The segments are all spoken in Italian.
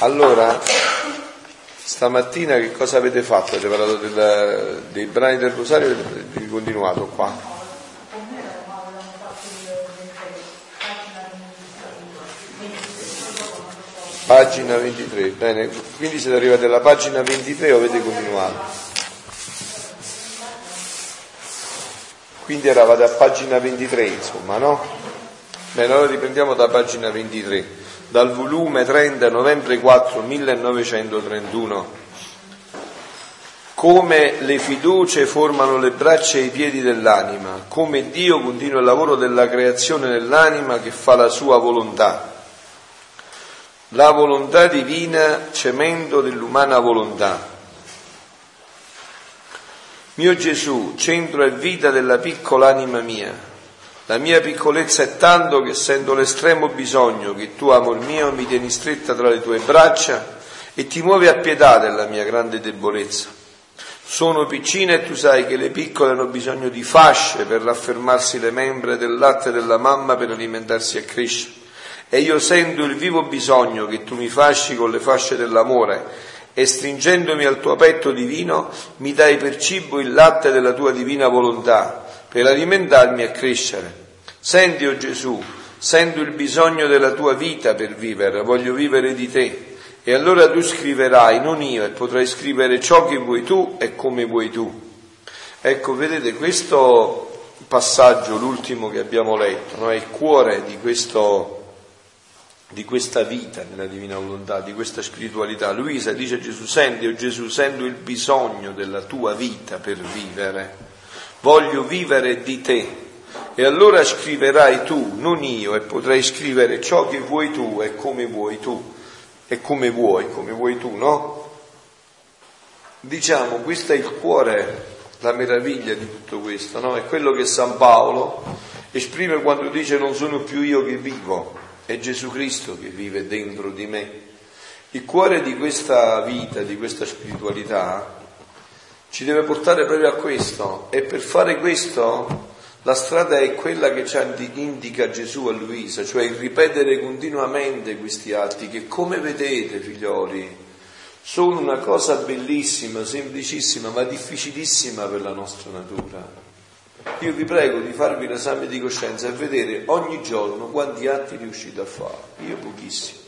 Allora, stamattina che cosa avete fatto? Avete parlato del, dei brani del Rosario e avete continuato qua? Pagina 23, bene, quindi siete arrivati alla pagina 23 o avete continuato? Quindi eravate a pagina 23, insomma, no? Bene, allora riprendiamo da pagina 23 dal volume 30 novembre 4 1931. Come le fiducie formano le braccia e i piedi dell'anima, come Dio continua il lavoro della creazione nell'anima che fa la sua volontà. La volontà divina, cemento dell'umana volontà. Mio Gesù, centro e vita della piccola anima mia, la mia piccolezza è tanto che sento l'estremo bisogno che tu, amor mio, mi tieni stretta tra le tue braccia e ti muovi a pietà della mia grande debolezza. Sono piccina e tu sai che le piccole hanno bisogno di fasce per raffermarsi le membra del latte della mamma per alimentarsi e crescere. E io sento il vivo bisogno che tu mi fasci con le fasce dell'amore e stringendomi al tuo petto divino mi dai per cibo il latte della tua divina volontà per alimentarmi e crescere. Senti, o oh Gesù, sento il bisogno della tua vita per vivere, voglio vivere di te. E allora tu scriverai, non io, e potrai scrivere ciò che vuoi tu e come vuoi tu. Ecco, vedete, questo passaggio, l'ultimo che abbiamo letto, no? è il cuore di, questo, di questa vita nella divina volontà, di questa spiritualità. Luisa dice a Gesù, senti, o oh Gesù, sento il bisogno della tua vita per vivere voglio vivere di te. E allora scriverai tu, non io, e potrai scrivere ciò che vuoi tu e come vuoi tu. E come vuoi, come vuoi tu, no? Diciamo, questo è il cuore, la meraviglia di tutto questo, no? È quello che San Paolo esprime quando dice non sono più io che vivo, è Gesù Cristo che vive dentro di me. Il cuore di questa vita, di questa spiritualità, ci deve portare proprio a questo e per fare questo la strada è quella che ci indica Gesù a Luisa, cioè il ripetere continuamente questi atti che come vedete figlioli sono una cosa bellissima, semplicissima ma difficilissima per la nostra natura. Io vi prego di farvi l'esame di coscienza e vedere ogni giorno quanti atti riuscite a fare. Io pochissimi.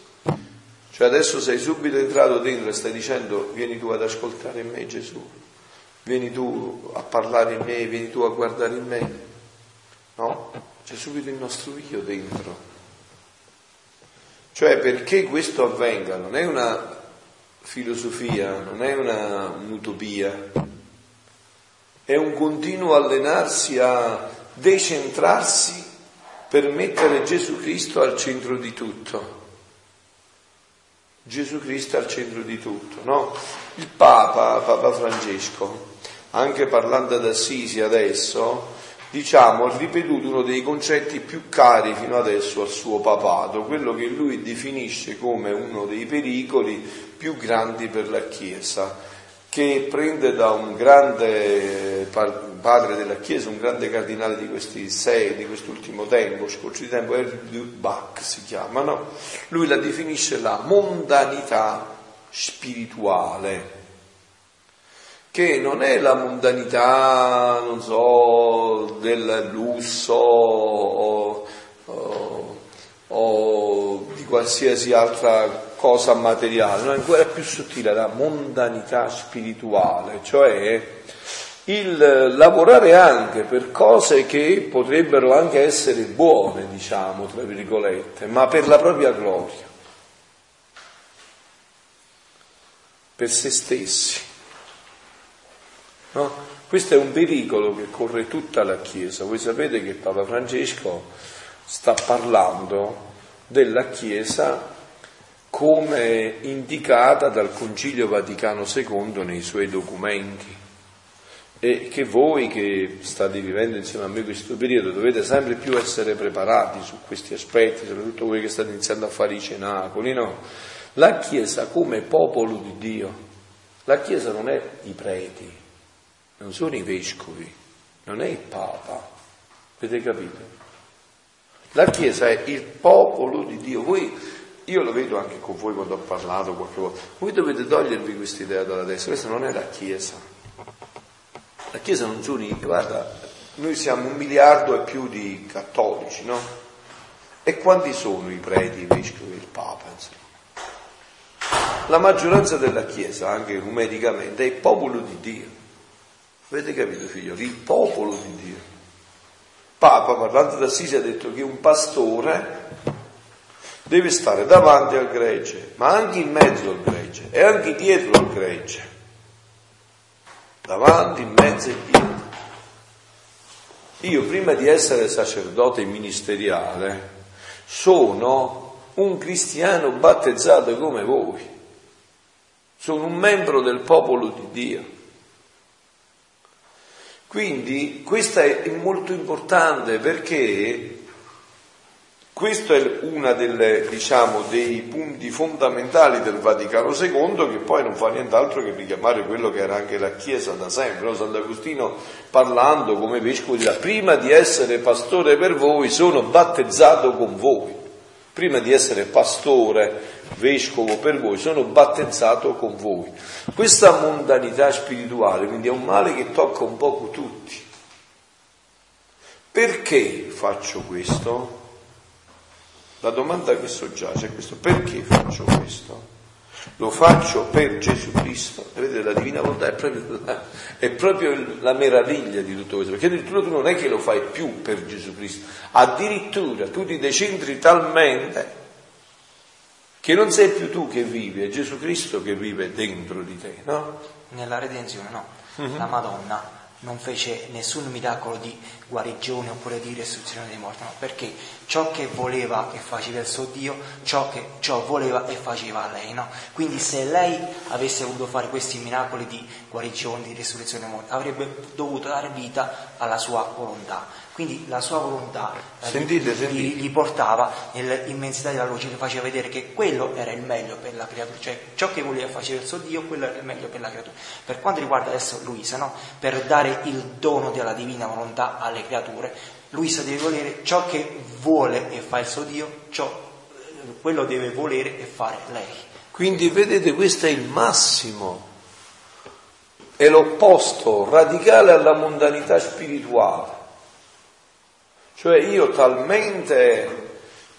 Cioè adesso sei subito entrato dentro e stai dicendo vieni tu ad ascoltare me Gesù vieni tu a parlare in me, vieni tu a guardare in me. No? C'è subito il nostro io dentro. Cioè perché questo avvenga non è una filosofia, non è una, un'utopia, è un continuo allenarsi a decentrarsi per mettere Gesù Cristo al centro di tutto. Gesù Cristo al centro di tutto, no? Il Papa, Papa Francesco, anche parlando ad Assisi adesso, diciamo, ha ripetuto uno dei concetti più cari fino adesso al suo papato, quello che lui definisce come uno dei pericoli più grandi per la Chiesa, che prende da un grande padre della Chiesa, un grande cardinale di questi sei, di quest'ultimo tempo, scorso di tempo, Erwin Bach si chiama, no? Lui la definisce la mondanità spirituale che non è la mondanità, non so, del lusso o, o, o di qualsiasi altra cosa materiale, no? è ancora più sottile, la mondanità spirituale, cioè il lavorare anche per cose che potrebbero anche essere buone, diciamo, tra virgolette, ma per la propria gloria, per se stessi. No? Questo è un pericolo che corre tutta la Chiesa. Voi sapete che Papa Francesco sta parlando della Chiesa come indicata dal Concilio Vaticano II nei suoi documenti e che voi che state vivendo insieme a me questo periodo dovete sempre più essere preparati su questi aspetti, soprattutto voi che state iniziando a fare i cenacoli, no? La Chiesa come popolo di Dio, la Chiesa non è i preti, non sono i vescovi, non è il Papa, avete capito? La Chiesa è il popolo di Dio. Voi io lo vedo anche con voi quando ho parlato qualche volta, voi dovete togliervi questa idea dalla testa, questa non è la Chiesa. La Chiesa non sono, guarda, noi siamo un miliardo e più di cattolici, no? E quanti sono i preti, i vescovi, il Papa, insomma? La maggioranza della Chiesa, anche numericamente, è il popolo di Dio. Avete capito, figlioli? Il popolo di Dio. Papa, parlando d'Assisi, ha detto che un pastore deve stare davanti al gregge, ma anche in mezzo al gregge e anche dietro al gregge. Davanti, in mezzo e dietro. Io prima di essere sacerdote ministeriale sono un cristiano battezzato come voi, sono un membro del popolo di Dio. Quindi questo è molto importante perché questo è uno diciamo, dei punti fondamentali del Vaticano II, che poi non fa nient'altro che richiamare quello che era anche la Chiesa da sempre. No? Sant'Agostino, parlando come vescovo, dirà: Prima di essere pastore per voi, sono battezzato con voi. Prima di essere pastore, vescovo per voi, sono battezzato con voi. Questa mondanità spirituale, quindi, è un male che tocca un poco tutti. Perché faccio questo? La domanda che soggiace è questo, perché faccio questo? Lo faccio per Gesù Cristo. Vedete, la divina volontà è proprio, la, è proprio la meraviglia di tutto questo, perché addirittura tu non è che lo fai più per Gesù Cristo, addirittura tu ti decentri talmente che non sei più tu che vivi, è Gesù Cristo che vive dentro di te, no? Nella redenzione no, mm-hmm. la Madonna non fece nessun miracolo di guarigione oppure di resurrezione dei morti, no, perché ciò che voleva e faceva il suo Dio, ciò che ciò voleva e faceva lei, no? Quindi se lei avesse voluto fare questi miracoli di guarigione, di resurrezione dei morti, avrebbe dovuto dare vita alla sua volontà. Quindi la sua volontà eh, sentite, gli, sentite. gli, portava nell'immensità della luce, gli faceva vedere che quello era il meglio per la creatura, cioè ciò che voleva fare il suo Dio, quello era il meglio per la creatura. Per quanto riguarda adesso Luisa, no? per dare il dono della divina volontà alle creature, Luisa deve volere ciò che vuole e fa il suo Dio, ciò, quello deve volere e fare lei. Quindi vedete, questo è il massimo, è l'opposto radicale alla mondanità spirituale. Cioè io talmente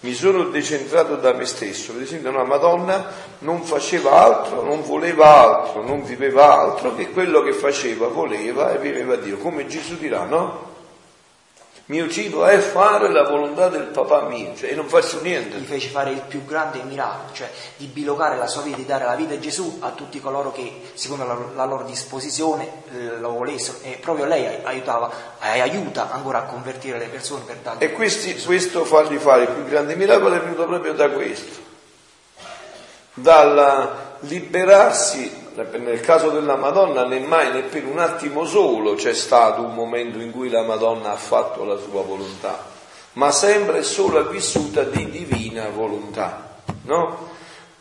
mi sono decentrato da me stesso, per esempio una Madonna non faceva altro, non voleva altro, non viveva altro che quello che faceva, voleva e viveva Dio, come Gesù dirà, no? Mio cibo è fare la volontà del papà mio, cioè non faccio niente. Gli fece fare il più grande miracolo, cioè di bilocare la sua vita, di dare la vita a Gesù a tutti coloro che, secondo la, la loro disposizione, eh, lo volessero. E proprio lei aiutava, eh, aiuta ancora a convertire le persone per dargli. E questi, questo fargli fare il più grande miracolo è venuto proprio da questo, dal liberarsi nel caso della Madonna né mai né per un attimo solo c'è stato un momento in cui la Madonna ha fatto la sua volontà, ma sempre e solo è vissuta di divina volontà. No?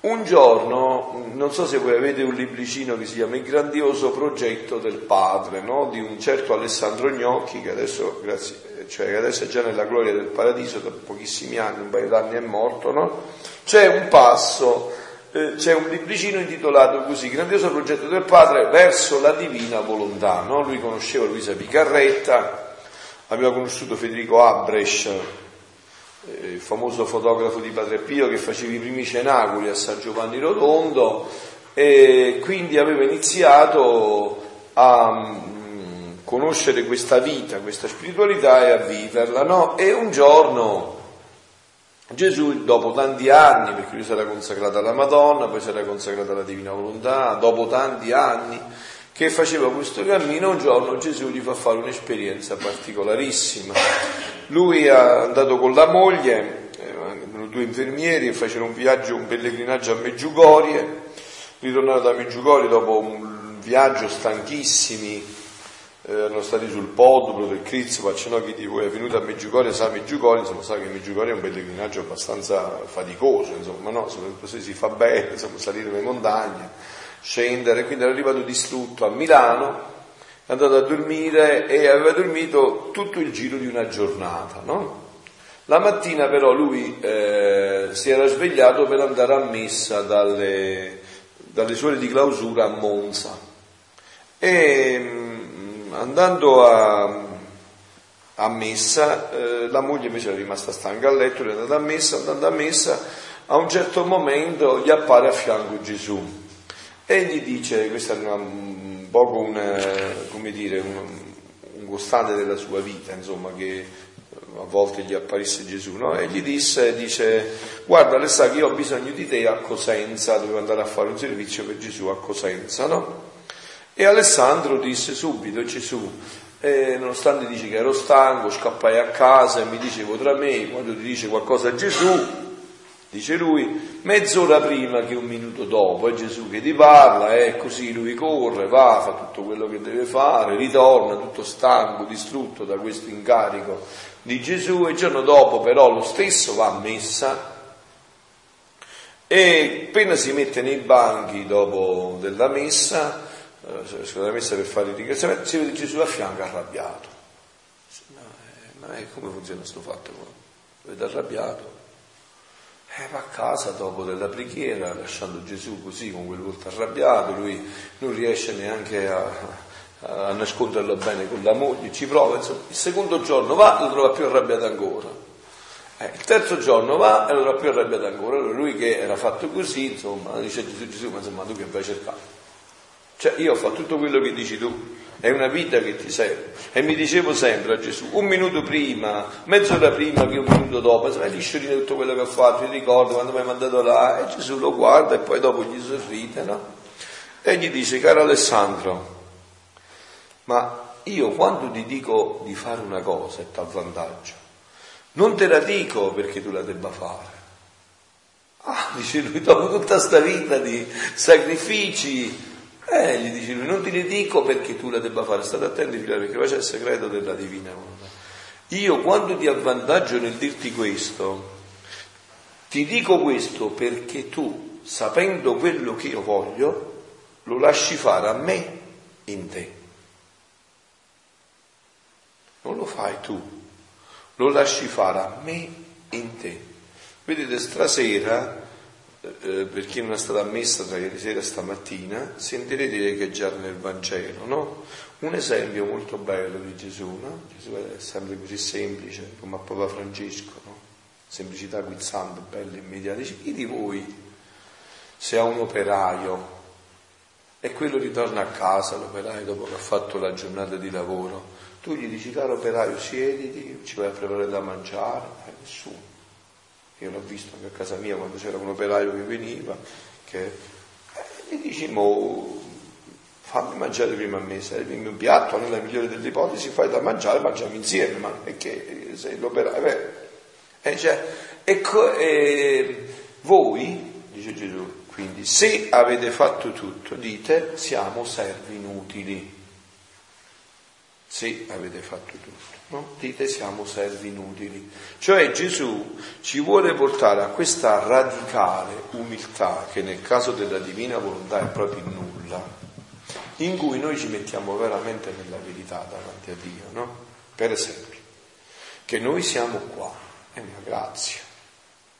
Un giorno, non so se voi avete un libricino che si chiama Il grandioso progetto del padre, no? di un certo Alessandro Gnocchi, che adesso, grazie, cioè, che adesso è già nella gloria del paradiso, da pochissimi anni, un paio d'anni è morto, no? c'è un passo eh, c'è un libricino intitolato così, Grandioso progetto del padre verso la divina volontà. No? Lui conosceva Luisa Picarretta, aveva conosciuto Federico Abresch, eh, il famoso fotografo di Padre Pio che faceva i primi cenacoli a San Giovanni Rotondo e quindi aveva iniziato a mm, conoscere questa vita, questa spiritualità e a viverla. No? E un giorno Gesù dopo tanti anni, perché lui si era consacrato alla Madonna, poi si era consacrato alla Divina Volontà, dopo tanti anni che faceva questo cammino, un giorno Gesù gli fa fare un'esperienza particolarissima. Lui è andato con la moglie, erano due infermieri, fecero un viaggio, un pellegrinaggio a Meggiugorie, ritornarono da Meggiugorie dopo un viaggio stanchissimi, erano stati sul Podupro del Crizio, faccio chi di voi è venuto a Meggiugorie, sa Meggiugorie, insomma sa che Meggiugorie è un pellegrinaggio abbastanza faticoso, insomma, no? se si fa bene, insomma, salire le montagne, scendere, quindi era arrivato distrutto a Milano, è andato a dormire e aveva dormito tutto il giro di una giornata, no? La mattina però lui eh, eh, si era svegliato per andare a messa dalle, dalle suore di clausura a Monza. E mm, andando a, a messa, eh, la moglie invece era rimasta stanca a letto, è andata a messa, andando a messa, a un certo momento gli appare a fianco Gesù e gli dice, questa è una, un poco una, come dire, un, un costante della sua vita, insomma, che a volte gli apparisse Gesù, no? E gli disse, dice, guarda Alessà che io ho bisogno di te a Cosenza, dovevo andare a fare un servizio per Gesù a Cosenza, no? E Alessandro disse subito, Gesù, e nonostante dice che ero stanco, scappai a casa e mi dicevo tra me, quando ti dice qualcosa a Gesù, dice lui, mezz'ora prima che un minuto dopo, è Gesù che ti parla, e così lui corre, va, fa tutto quello che deve fare, ritorna tutto stanco, distrutto da questo incarico di Gesù. E il giorno dopo però lo stesso va a messa e appena si mette nei banchi dopo della messa, eh, la messa per fare il ringraziamento, si vede Gesù a fianco arrabbiato. Ma, ma come funziona questo fatto? Lo vede arrabbiato. E va a casa dopo della preghiera, lasciando Gesù così con quel volto arrabbiato, lui non riesce neanche a, a nasconderlo bene con la moglie, ci prova, insomma, il secondo giorno va e lo trova più arrabbiato ancora. Eh, il terzo giorno va e lo trova più arrabbiato ancora. Allora lui che era fatto così, insomma, dice Gesù, Gesù, ma insomma tu che vai a cercare? Cioè io fatto tutto quello che dici tu, è una vita che ti serve. E mi dicevo sempre a Gesù, un minuto prima, mezz'ora prima che un minuto dopo, insomma, gli sciorina tutto quello che ho fatto, mi ricordo quando mi hai mandato là, e Gesù lo guarda e poi dopo gli sorride, no? E gli dice, caro Alessandro, ma io quando ti dico di fare una cosa e ti avvantaggio, non te la dico perché tu la debba fare. Ah, dice lui, dopo tutta questa vita di sacrifici, eh, gli dice lui, non te ne dico perché tu la debba fare, state attenti perché questo è il segreto della divina volontà. Io quando ti avvantaggio nel dirti questo, ti dico questo perché tu, sapendo quello che io voglio, lo lasci fare a me in te. Non lo fai tu, lo lasci fare a me in te. Vedete, stasera, eh, per chi non è stato ammessa tra ieri sera e stamattina, sentirete riecheggiare nel Vangelo, no? Un esempio molto bello di Gesù, no? Gesù è sempre così semplice, come a Papa Francesco, no? Semplicità guizzante, bella, immediata. Dice, chi di voi, se ha un operaio, e quello ritorna a casa, l'operaio, dopo che ha fatto la giornata di lavoro, tu gli dici, caro operaio, siediti, ci vai a preparare da mangiare, eh, nessuno. Io l'ho visto anche a casa mia quando c'era un operaio che veniva, che eh, gli dici, mo, fammi mangiare prima a me, servimi un piatto, nella migliore delle ipotesi fai da mangiare, mangiamo insieme, ma è che sei l'operaio. Eh, eh, cioè, ecco, eh, voi, dice Gesù, quindi se avete fatto tutto, dite siamo servi inutili se avete fatto tutto. No? Dite siamo servi inutili. Cioè Gesù ci vuole portare a questa radicale umiltà che nel caso della divina volontà è proprio il nulla, in cui noi ci mettiamo veramente nella verità davanti a Dio. No? Per esempio, che noi siamo qua, è una grazia,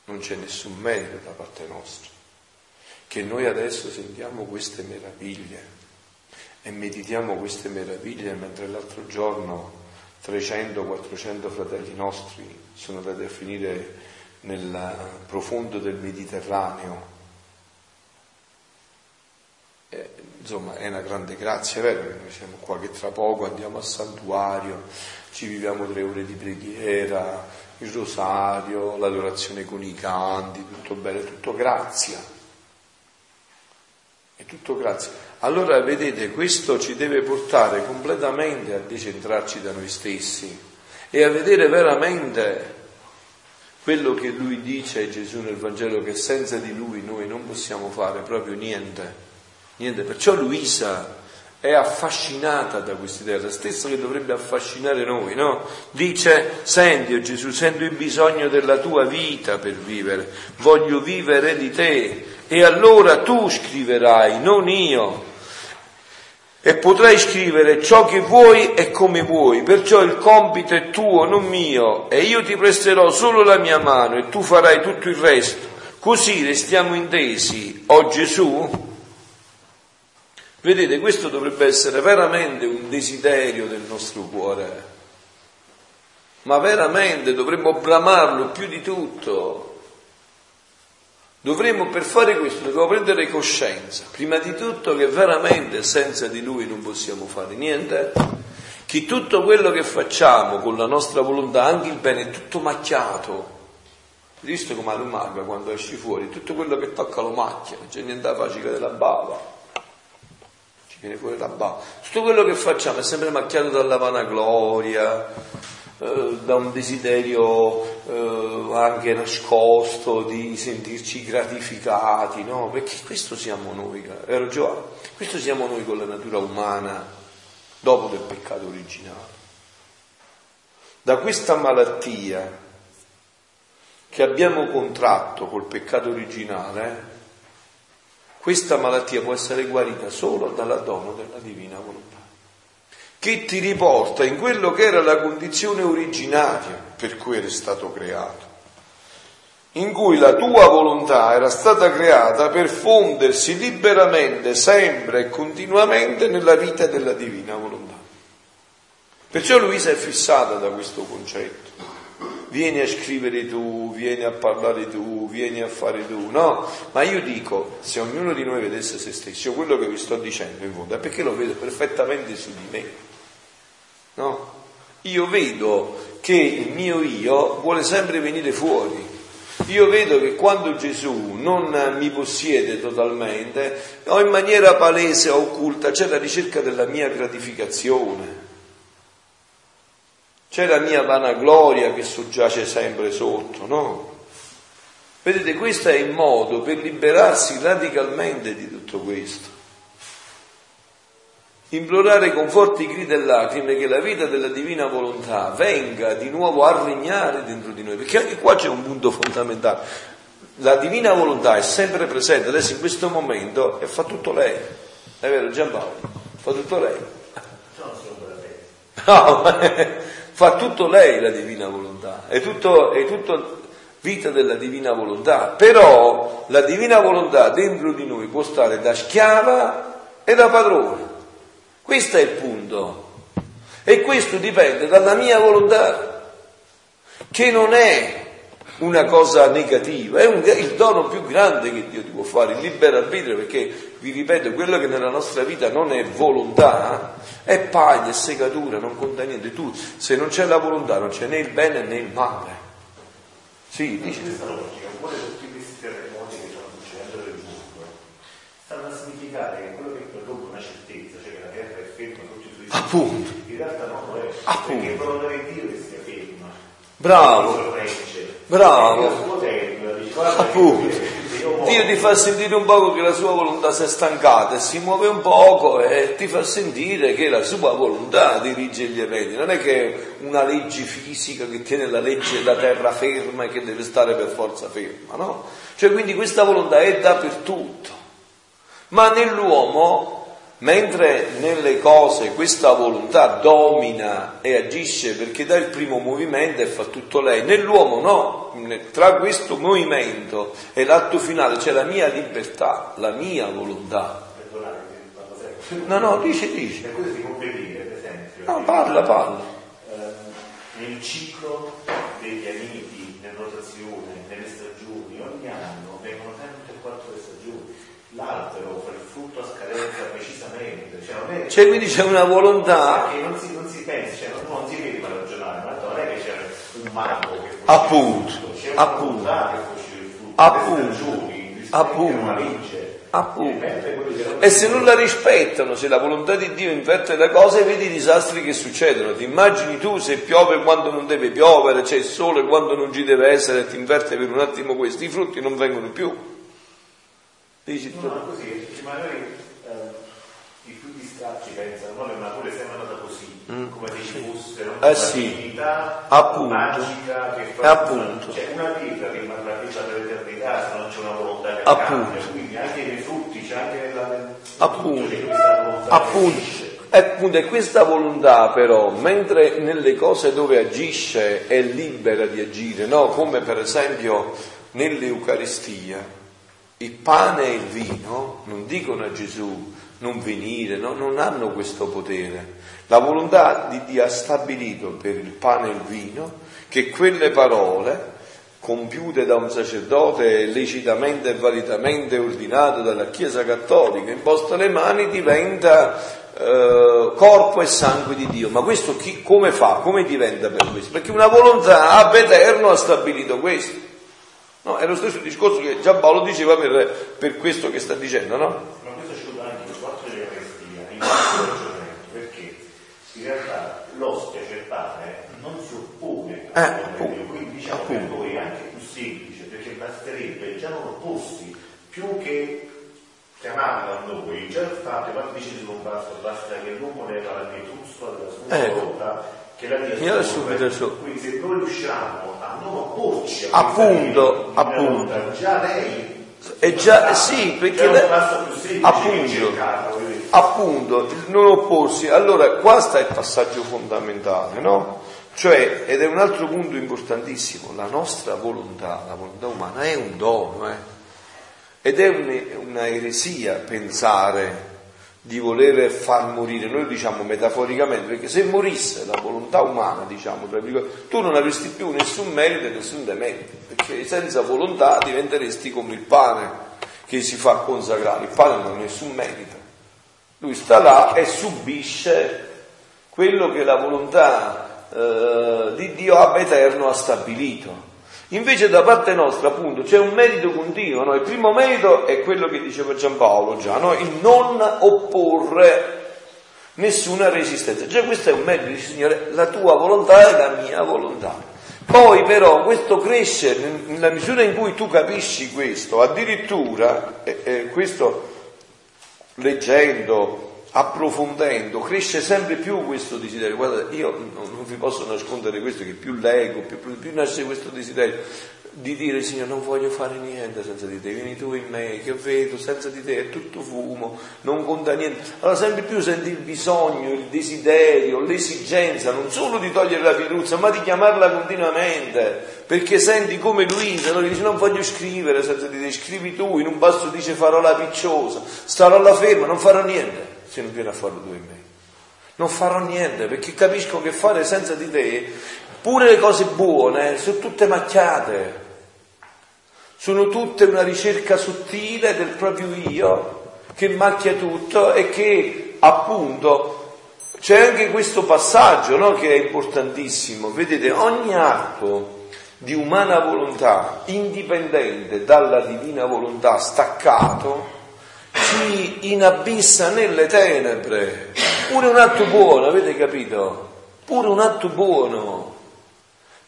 non c'è nessun merito da parte nostra, che noi adesso sentiamo queste meraviglie e meditiamo queste meraviglie mentre l'altro giorno 300-400 fratelli nostri sono andati a finire nel profondo del Mediterraneo. E, insomma, è una grande grazia, vero che noi siamo qua che tra poco andiamo al santuario, ci viviamo tre ore di preghiera, il rosario, l'adorazione con i canti, tutto bene, tutto grazia. È tutto grazie. Allora vedete, questo ci deve portare completamente a decentrarci da noi stessi e a vedere veramente quello che lui dice Gesù nel Vangelo, che senza di lui noi non possiamo fare proprio niente. niente. Perciò Luisa è affascinata da quest'idea, la stessa che dovrebbe affascinare noi, no? Dice, senti oh Gesù, sento il bisogno della tua vita per vivere, voglio vivere di te e allora tu scriverai, non io. E potrai scrivere ciò che vuoi e come vuoi, perciò il compito è tuo, non mio, e io ti presterò solo la mia mano e tu farai tutto il resto. Così restiamo intesi, o oh Gesù? Vedete, questo dovrebbe essere veramente un desiderio del nostro cuore, ma veramente dovremmo bramarlo più di tutto. Dovremmo per fare questo, dobbiamo prendere coscienza, prima di tutto che veramente senza di Lui non possiamo fare niente, che tutto quello che facciamo con la nostra volontà, anche il bene, è tutto macchiato. Visto come la maga quando esci fuori, tutto quello che tocca lo macchia, non c'è niente da facile della bava, ci viene fuori la bava. Tutto quello che facciamo è sempre macchiato dalla vanagloria, eh, da un desiderio eh, anche nascosto di sentirci gratificati, no? Perché questo siamo noi, vero Giovanni? Questo siamo noi con la natura umana dopo del peccato originale. Da questa malattia che abbiamo contratto col peccato originale, questa malattia può essere guarita solo dalla dono della divina volontà che ti riporta in quello che era la condizione originaria per cui eri stato creato, in cui la tua volontà era stata creata per fondersi liberamente, sempre e continuamente nella vita della divina volontà. Perciò Luisa è fissata da questo concetto. Vieni a scrivere tu, vieni a parlare tu, vieni a fare tu, no? Ma io dico, se ognuno di noi vedesse se stesso, quello che vi sto dicendo in fondo è perché lo vedo perfettamente su di me. No? Io vedo che il mio io vuole sempre venire fuori. Io vedo che quando Gesù non mi possiede totalmente, o in maniera palese o occulta, c'è la ricerca della mia gratificazione. C'è la mia vanagloria che soggiace sempre sotto, no? Vedete, questo è il modo per liberarsi radicalmente di tutto questo implorare con forti grida e lacrime che la vita della divina volontà venga di nuovo a regnare dentro di noi, perché anche qua c'è un punto fondamentale. La divina volontà è sempre presente, adesso in questo momento e fa tutto lei. È vero Giampaolo? Fa tutto lei. No, fa tutto lei la divina volontà, è tutto, è tutto vita della divina volontà, però la divina volontà dentro di noi può stare da schiava e da padrona. Questo è il punto. E questo dipende dalla mia volontà, che non è una cosa negativa, è un, il dono più grande che Dio ti può fare, il libero arbitrio, perché vi ripeto, quello che nella nostra vita non è volontà, è paglia, è segatura, non conta niente. Tu, se non c'è la volontà, non c'è né il bene né il male. Sì, dici. Questa logica, un po' tutti questi terremoti che stanno succedendo nel mondo, stanno a significare che quello che Appunto. In realtà non lo è. Appunto. Perché è Dio che si ferma. Bravo. Bravo. Appunto. Dio ti fa sentire un poco che la sua volontà si è stancata e si muove un poco e ti fa sentire che la sua volontà dirige gli eventi. Non è che è una legge fisica che tiene la legge della terra ferma e che deve stare per forza ferma, no? Cioè quindi questa volontà è dappertutto. Ma nell'uomo Mentre nelle cose questa volontà domina e agisce perché dà il primo movimento e fa tutto lei, nell'uomo no, tra questo movimento e l'atto finale c'è la mia libertà, la mia volontà. No, no, dice, dice. Per questo si può vedere, per esempio. No, parla, parla. Eh, nel ciclo degli aniti, nelle rotazioni, nelle stagioni, ogni anno vengono sempre quattro stagioni. L'albero fa il frutto a scadenza precisamente. Cioè, non è... cioè quindi c'è una volontà. Che non si, non si pensa, cioè, non, non si vede per ragionare, ma non è che c'è un mago che appunto, c'è una appunto, che il frutto, appunto, stagioni, appunto, una legge. Appunto. E se non la rispettano, se la volontà di Dio inverte le cose, vedi i disastri che succedono. Ti immagini tu se piove quando non deve piovere, c'è il sole quando non ci deve essere, ti inverte per un attimo questi, i frutti non vengono più. Dici tu? No, così, magari eh, i più distratti pensano, no, le nature sembrano da così, mm. come se ci fosse no? eh, sì. appunto. magica che fa appunto. C'è una pietra che rimarrà pietra per l'eternità se non c'è una volontà che appunto. cambia, quindi anche nei frutti c'è anche nella, appunto. C'è appunto. E appunto è questa volontà però, mentre nelle cose dove agisce è libera di agire, no? come per esempio nell'Eucaristia, il pane e il vino non dicono a Gesù non venire, no? non hanno questo potere. La volontà di Dio ha stabilito per il pane e il vino che quelle parole compiute da un sacerdote lecitamente e validamente ordinato dalla Chiesa Cattolica, imposto alle mani, diventa eh, corpo e sangue di Dio. Ma questo chi, come fa? Come diventa per questo? Perché una volontà ab eterno ha stabilito questo. No, è lo stesso discorso che già Paolo diceva per, per questo che sta dicendo, no? Ma questo ci vuole anche il fatto dell'Eucaristia, in perché in realtà l'ostia, cioè il pane, non si oppone eh, appunto, quindi diciamo appunto. per voi è anche più semplice, perché basterebbe già non opposti, più che chiamarlo a noi, già il fatto, quando dice di non basta, basta che l'uomo leva la vetustra della sua ecco. volontà, che la dia subito su. Quindi se noi riusciamo a non opporci a appunto, appunto. Volontà, già lei è già, sì, perché lei, appunto, appunto, il non opporsi. Allora, qua sta il passaggio fondamentale, no? Cioè, ed è un altro punto importantissimo, la nostra volontà, la volontà umana è un dono, eh? Ed è una eresia pensare di voler far morire, noi diciamo metaforicamente, perché se morisse la volontà umana, diciamo, tu non avresti più nessun merito e nessun demerito, perché senza volontà diventeresti come il pane che si fa consacrare, il pane non ha nessun merito, lui sta là e subisce quello che la volontà eh, di Dio ab eterno ha stabilito. Invece da parte nostra, appunto, c'è un merito continuo. No? Il primo merito è quello che diceva Giampaolo già, no? il non opporre nessuna resistenza. Già questo è un merito, dice Signore, la tua volontà è la mia volontà. Poi però questo cresce nella misura in cui tu capisci questo, addirittura, eh, eh, questo leggendo, approfondendo, cresce sempre più questo desiderio. Guardate, io non, vi posso nascondere questo, che più leggo, più, più nasce questo desiderio di dire Signore non voglio fare niente senza di te, vieni tu in me, che vedo senza di te è tutto fumo, non conta niente. Allora sempre più senti il bisogno, il desiderio, l'esigenza non solo di togliere la fiducia, ma di chiamarla continuamente, perché senti come Luisa, no? dice non voglio scrivere senza di te, scrivi tu, in un basso dice farò la picciosa, starò alla ferma, non farò niente se non viene a farlo tu in me. Non farò niente perché capisco che fare senza di te, pure le cose buone, sono tutte macchiate, sono tutte una ricerca sottile del proprio io che macchia tutto e che appunto c'è anche questo passaggio no, che è importantissimo. Vedete, ogni atto di umana volontà indipendente dalla divina volontà, staccato, ci inabissa nelle tenebre. Pure un atto buono, avete capito? Pure un atto buono.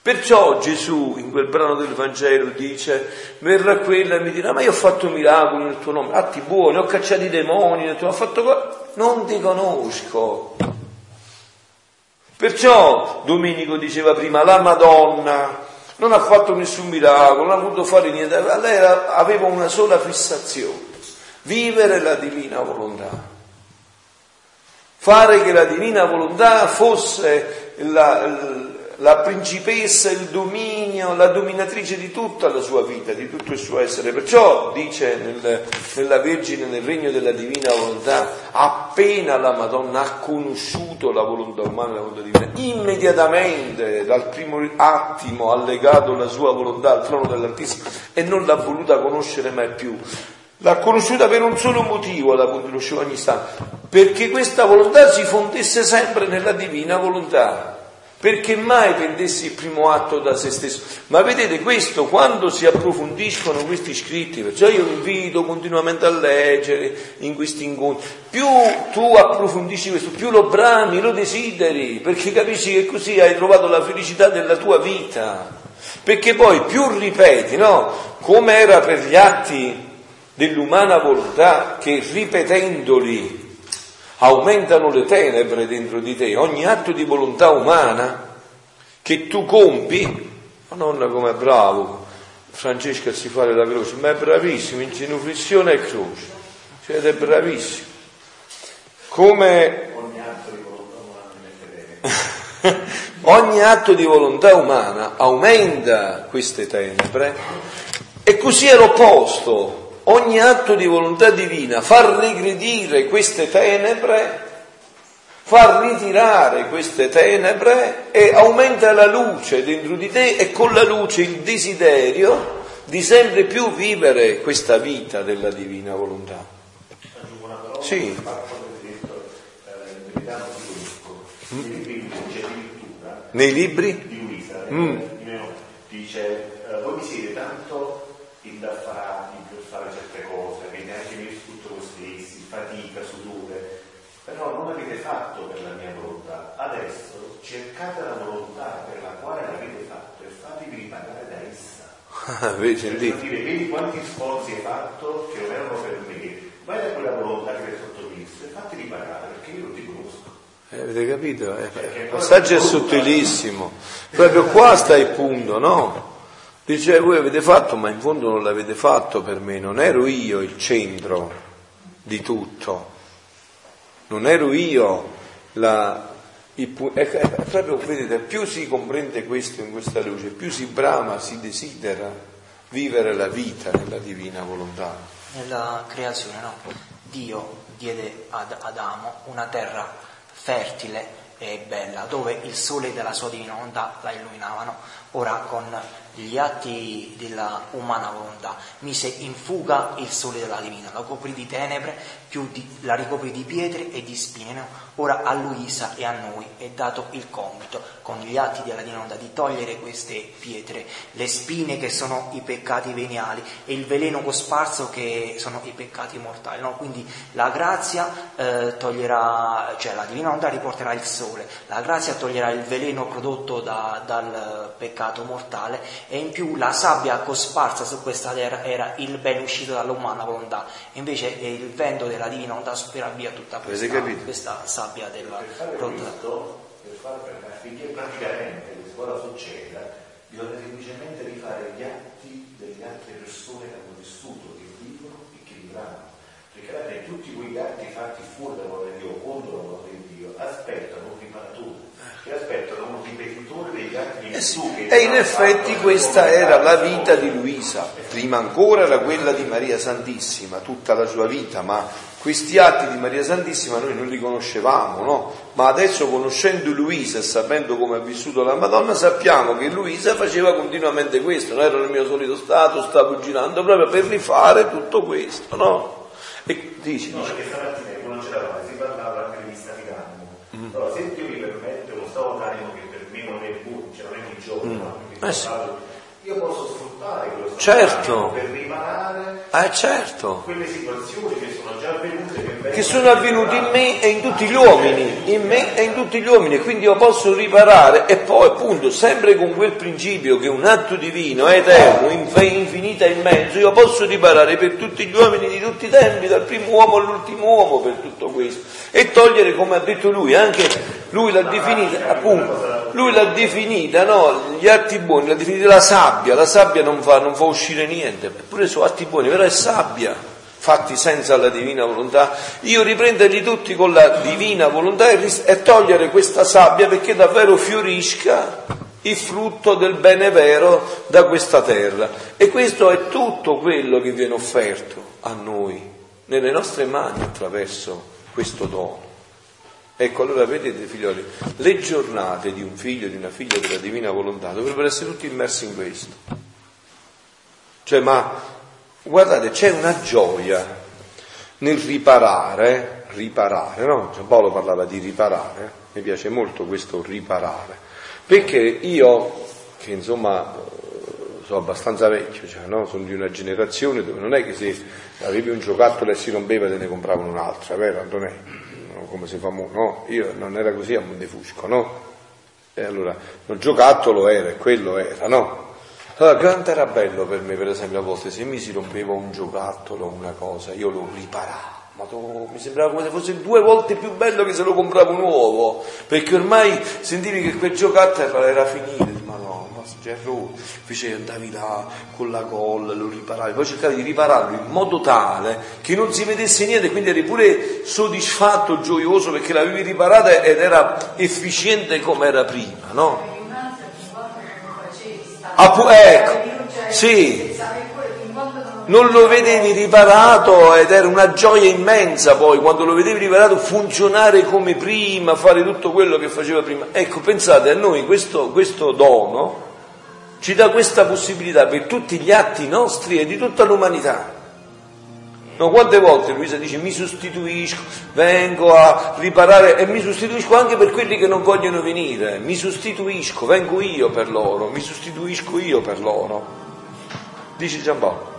Perciò Gesù in quel brano del Vangelo dice, verrà quella e mi dirà, ma io ho fatto miracoli nel tuo nome, atti buoni, ho cacciato i demoni ho fatto cosa? Non ti conosco. Perciò Domenico diceva prima, la Madonna non ha fatto nessun miracolo, non ha voluto fare niente, lei aveva una sola fissazione vivere la divina volontà, fare che la divina volontà fosse la, la principessa, il dominio, la dominatrice di tutta la sua vita, di tutto il suo essere. Perciò dice nel, nella Vergine, nel regno della divina volontà, appena la Madonna ha conosciuto la volontà umana, la volontà divina, immediatamente dal primo attimo ha legato la sua volontà al trono dell'Altissimo e non l'ha voluta conoscere mai più. L'ha conosciuta per un solo motivo, la conosceva ogni istante, perché questa volontà si fondesse sempre nella divina volontà, perché mai pendesse il primo atto da se stesso. Ma vedete questo, quando si approfondiscono questi scritti, perciò io vi invito continuamente a leggere in questi incontri, più tu approfondisci questo, più lo brami, lo desideri, perché capisci che così hai trovato la felicità della tua vita. Perché poi più ripeti, no? Come era per gli atti dell'umana volontà che ripetendoli aumentano le tenebre dentro di te, ogni atto di volontà umana che tu compi, Madonna come è bravo Francesco a si fare la croce, ma è bravissimo in genuflessione e croce, cioè è bravissimo. Come Ogni atto di volontà umana aumenta queste tenebre e così è l'opposto. Ogni atto di volontà divina fa regredire queste tenebre, fa ritirare queste tenebre e aumenta la luce dentro di te e con la luce il desiderio di sempre più vivere questa vita della divina volontà. Sì. Nei libri? Di Luisa, Mm. dice, eh, voi vi siete tanto indaffarati fare certe cose, avete anche messo tutto voi stessi, fatica, sudore, però non avete fatto per la mia volontà. Adesso cercate la volontà per la quale l'avete fatto e fatevi ripagare da essa. Ah, vedi, Per dire, vedi quanti sforzi hai fatto che non erano per me, vai da quella volontà che ti hai sottomesso e fatti ripagare perché io non ti conosco. Eh, avete capito? Eh, il passaggio è sottilissimo. Proprio qua sta il punto, no? Dice, voi avete fatto, ma in fondo non l'avete fatto per me, non ero io il centro di tutto, non ero io la... il è, è proprio, vedete, più si comprende questo in questa luce, più si brama, si desidera vivere la vita nella divina volontà. Nella creazione, no? Dio diede ad Adamo una terra fertile e bella, dove il sole della sua divina volontà la illuminavano. Ora con gli atti della umana volontà. Mise in fuga il sole della divina, la coprì di tenebre, più di- la ricoprì di pietre e di spine. no? Ora a Luisa e a noi è dato il compito, con gli atti della volontà, di togliere queste pietre, le spine che sono i peccati veniali e il veleno cosparso che sono i peccati mortali. no? Quindi la grazia eh, toglierà, cioè la divina volontà riporterà il sole, la grazia toglierà il veleno prodotto da- dal peccato mortale e in più la sabbia cosparsa su questa terra era il bene uscito dall'umana volontà, invece il vento della divina volontà spera via tutta questa, questa sabbia della questo, per fare per- affinché praticamente questa cosa succeda, bisogna semplicemente rifare gli atti delle altre persone che hanno vissuto, che vivono e che vivranno. Perché tutti quegli atti fatti fuori da volontà di Dio, contro la volontà di Dio, aspettano un riparatore, che aspettano un ripetitore degli atti di Eh sì, Gesù. che E in effetti questa era la vita di Luisa, prima ancora era quella di Maria Santissima, tutta la sua vita, ma questi atti di Maria Santissima noi non li conoscevamo, no? Ma adesso conoscendo Luisa e sapendo come ha vissuto la Madonna sappiamo che Luisa faceva continuamente questo, non era nel mio solito stato, stavo girando proprio per rifare tutto questo, no? E dici, No, dici, perché stamattina che non c'eravamo, si parlava anche degli stati d'animo. Mm. Allora, se Dio mi permette uno stato d'animo che per me non è buono, cioè non è di giorno, ma che Eh sì. io posso quello stato Certo. per riparare ah certo, quelle situazioni che sono già avvenute che, che sono avvenuti in me e in tutti gli uomini, in me e in tutti gli uomini, quindi io posso riparare e poi appunto sempre con quel principio che un atto divino è eterno, inf- infinita in mezzo, io posso riparare per tutti gli uomini di tutti i tempi, dal primo uomo all'ultimo uomo per tutto questo. E togliere come ha detto lui, anche lui l'ha definita, appunto, lui l'ha definita, no? Gli atti buoni, l'ha definita la sabbia, la sabbia non fa, non fa uscire niente, eppure sono atti buoni, però è sabbia fatti senza la divina volontà, io riprenderli tutti con la divina volontà e, ris- e togliere questa sabbia perché davvero fiorisca il frutto del bene vero da questa terra. E questo è tutto quello che viene offerto a noi, nelle nostre mani attraverso questo dono. Ecco, allora vedete figlioli, le giornate di un figlio e di una figlia della divina volontà dovrebbero essere tutti immersi in questo. Cioè, ma guardate, c'è una gioia nel riparare, riparare, no? Gian Paolo parlava di riparare, mi piace molto questo riparare, perché io, che insomma sono abbastanza vecchio, cioè, no? sono di una generazione dove non è che se avevi un giocattolo e si rompeva te ne compravano un altro, vero Antonè? Come si fa mo? No, io non era così a Montefusco, no? E allora, il giocattolo era e quello era, no? Allora, quanto era bello per me, per esempio, a volte se mi si rompeva un giocattolo o una cosa, io lo riparavo. Ma tu- mi sembrava come se fosse due volte più bello che se lo compravo nuovo, perché ormai sentivi che quel giocattolo era finito. Ma no, ma passaggio errore, invece andavi là con la colla, lo riparavi, poi cercavi di ripararlo in modo tale che non si vedesse niente, quindi eri pure soddisfatto, gioioso perché l'avevi riparata ed era efficiente come era prima, no? Appu- ecco, sì, non lo vedevi riparato ed era una gioia immensa poi quando lo vedevi riparato funzionare come prima, fare tutto quello che faceva prima. Ecco, pensate a noi questo, questo dono ci dà questa possibilità per tutti gli atti nostri e di tutta l'umanità. No, quante volte Luisa dice mi sostituisco, vengo a riparare e mi sostituisco anche per quelli che non vogliono venire, mi sostituisco, vengo io per loro, mi sostituisco io per loro. Dice Giampaolo.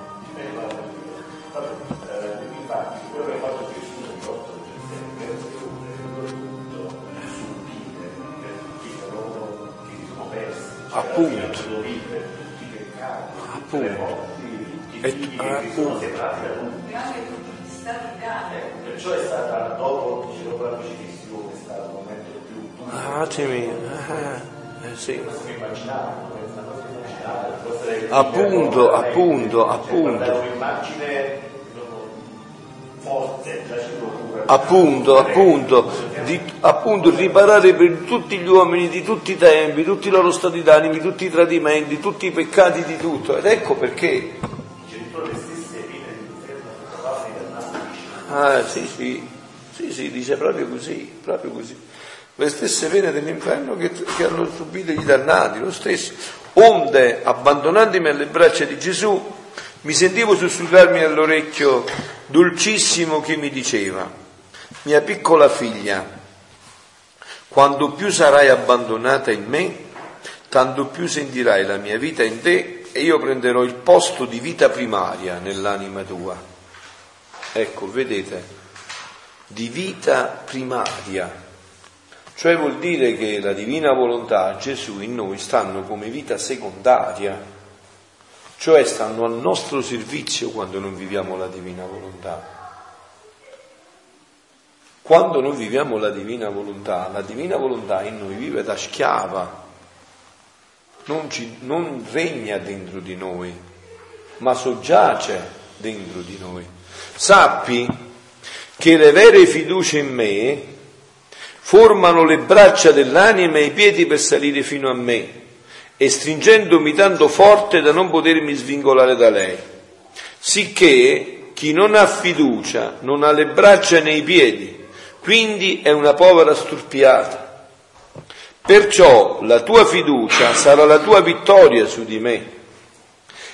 Appunto. Appunto. E, appunto. Perciò è stata dopo dopo la crocifissione è stato il momento più attimi eh, eh, sì. appunto appunto appunto appunto appunto di, appunto riparare per tutti gli uomini di tutti i tempi, tutti i loro stati d'animi, tutti i tradimenti, tutti i peccati di tutto. Ed ecco perché. Ah, sì, sì, sì, sì, dice proprio così, proprio così. Le stesse pene dell'inferno che, che hanno subito i dannati, lo stesso. Onde, abbandonandomi alle braccia di Gesù, mi sentivo sussurrarmi all'orecchio dolcissimo che mi diceva, mia piccola figlia, quando più sarai abbandonata in me, tanto più sentirai la mia vita in te e io prenderò il posto di vita primaria nell'anima tua. Ecco, vedete, di vita primaria. Cioè vuol dire che la divina volontà, Gesù in noi, stanno come vita secondaria, cioè stanno al nostro servizio quando non viviamo la divina volontà. Quando noi viviamo la divina volontà, la divina volontà in noi vive da schiava, non, ci, non regna dentro di noi, ma soggiace dentro di noi. Sappi che le vere fiducie in me formano le braccia dell'anima e i piedi per salire fino a me e stringendomi tanto forte da non potermi svincolare da lei. Sicché chi non ha fiducia non ha le braccia nei piedi quindi è una povera sturpiata. Perciò la tua fiducia sarà la tua vittoria su di me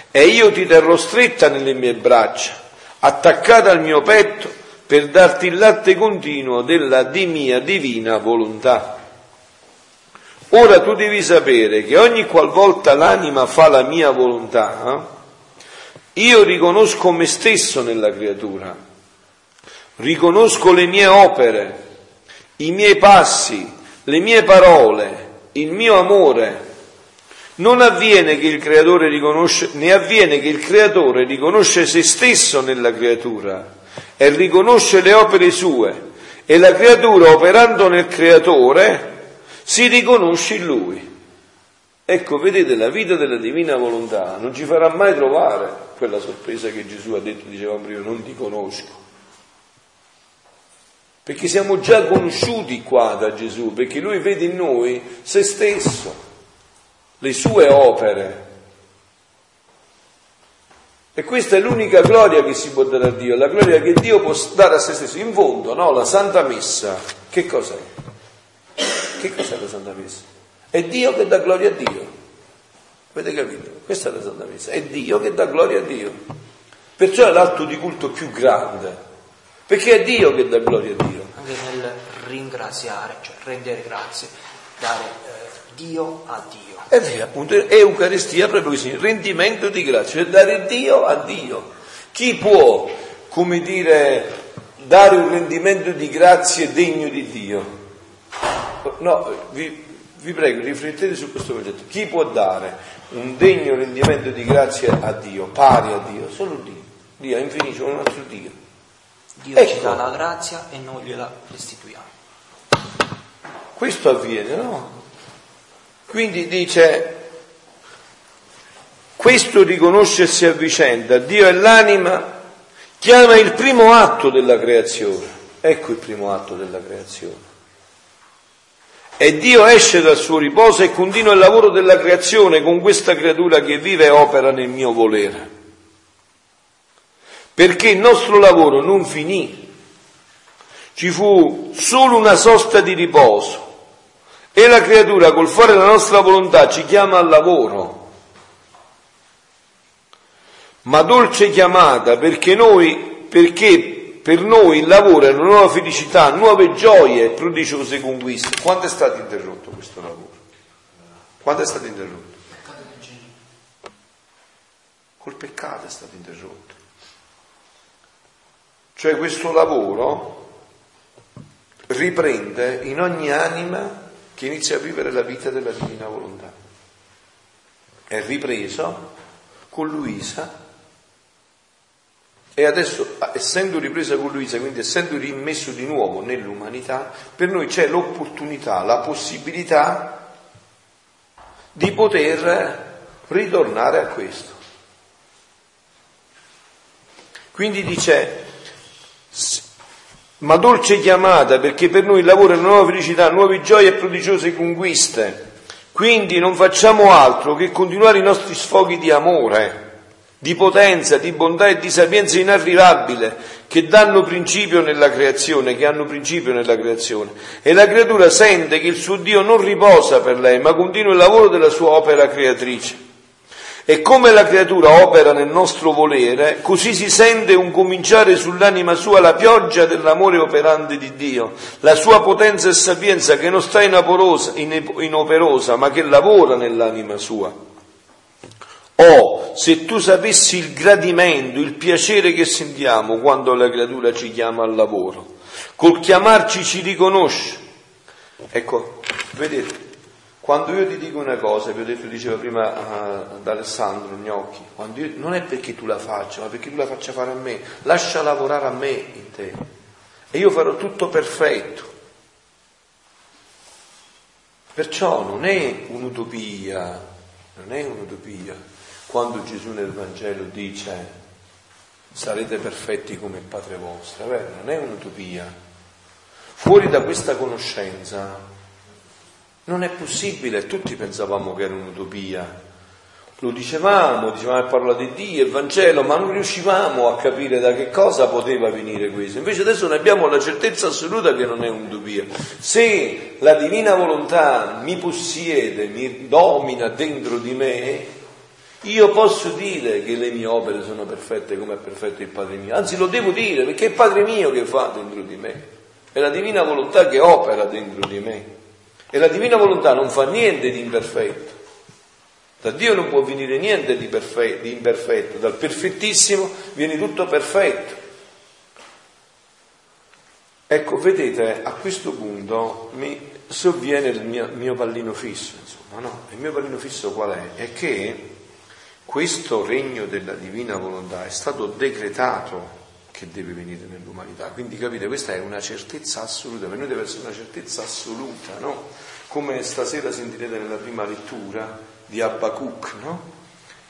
e io ti terrò stretta nelle mie braccia, attaccata al mio petto per darti il latte continuo della di mia divina volontà. Ora tu devi sapere che ogni qualvolta l'anima fa la mia volontà, io riconosco me stesso nella creatura riconosco le mie opere, i miei passi, le mie parole, il mio amore. Non avviene che il creatore riconosce, né avviene che il creatore riconosce se stesso nella creatura e riconosce le opere sue e la creatura operando nel creatore si riconosce in lui. Ecco, vedete, la vita della divina volontà non ci farà mai trovare quella sorpresa che Gesù ha detto, dicevamo prima, non ti conosco perché siamo già conosciuti qua da Gesù, perché Lui vede in noi se stesso, le sue opere. E questa è l'unica gloria che si può dare a Dio, la gloria che Dio può dare a se stesso. In fondo, no, la Santa Messa, che cos'è? Che cos'è la Santa Messa? È Dio che dà gloria a Dio. Avete capito? Questa è la Santa Messa, è Dio che dà gloria a Dio. Perciò è l'atto di culto più grande, perché è Dio che dà gloria a Dio. Anche nel ringraziare, cioè rendere grazie, dare eh, Dio a Dio. Eh sì, appunto, Eucaristia proprio così, rendimento di grazie, cioè dare Dio a Dio. Chi può, come dire, dare un rendimento di grazie degno di Dio? No, vi, vi prego, riflettete su questo concetto. Chi può dare un degno rendimento di grazie a Dio, pari a Dio? Solo Dio. Dio è infinito, un altro Dio. Dio ecco. ci dà la grazia e noi gliela restituiamo. Questo avviene, no? Quindi dice, Questo riconoscersi a vicenda, Dio e l'anima, chiama il primo atto della creazione. Ecco il primo atto della creazione. E Dio esce dal suo riposo e continua il lavoro della creazione con questa creatura che vive e opera nel mio volere. Perché il nostro lavoro non finì, ci fu solo una sosta di riposo. E la creatura col fare la nostra volontà ci chiama al lavoro. Ma dolce chiamata perché noi, perché per noi il lavoro è una nuova felicità, nuove gioie e prodigiose conquiste. Quando è stato interrotto questo lavoro? Quando è stato interrotto? Col peccato è stato interrotto. Cioè questo lavoro riprende in ogni anima che inizia a vivere la vita della divina volontà. È ripreso con Luisa e adesso, essendo ripresa con Luisa, quindi essendo rimesso di nuovo nell'umanità, per noi c'è l'opportunità, la possibilità di poter ritornare a questo. Quindi dice, ma dolce chiamata perché per noi il lavoro è una nuova felicità, nuove gioie e prodigiose conquiste. Quindi non facciamo altro che continuare i nostri sfoghi di amore di potenza, di bontà e di sapienza inarrivabile che danno principio nella creazione, che hanno principio nella creazione. E la creatura sente che il suo Dio non riposa per lei, ma continua il lavoro della sua opera creatrice. E come la creatura opera nel nostro volere, così si sente un cominciare sull'anima sua la pioggia dell'amore operante di Dio, la sua potenza e sapienza che non sta inoperosa, ma che lavora nell'anima sua. Oh, se tu sapessi il gradimento, il piacere che sentiamo quando la creatura ci chiama al lavoro, col chiamarci ci riconosce. Ecco, vedete, quando io ti dico una cosa, vi ho detto, diceva prima ad Alessandro Gnocchi, io, non è perché tu la faccia, ma perché tu la faccia fare a me, lascia lavorare a me in te e io farò tutto perfetto. Perciò non è un'utopia, non è un'utopia quando Gesù nel Vangelo dice sarete perfetti come il Padre vostro, Beh, non è un'utopia. Fuori da questa conoscenza non è possibile, tutti pensavamo che era un'utopia. Lo dicevamo, dicevamo che parola di Dio, il Vangelo, ma non riuscivamo a capire da che cosa poteva venire questo. Invece adesso ne abbiamo la certezza assoluta che non è un'utopia. Se la divina volontà mi possiede, mi domina dentro di me, io posso dire che le mie opere sono perfette come è perfetto il Padre mio, anzi lo devo dire perché è il Padre mio che fa dentro di me, è la divina volontà che opera dentro di me e la divina volontà non fa niente di imperfetto. Da Dio non può venire niente di, perfetto, di imperfetto, dal perfettissimo viene tutto perfetto. Ecco, vedete, a questo punto mi sovviene il mio, mio pallino fisso, insomma, no? Il mio pallino fisso qual è? È che questo regno della divina volontà è stato decretato che deve venire nell'umanità. Quindi capite, questa è una certezza assoluta, per noi deve essere una certezza assoluta, no? Come stasera sentirete nella prima lettura di Abacuc, no?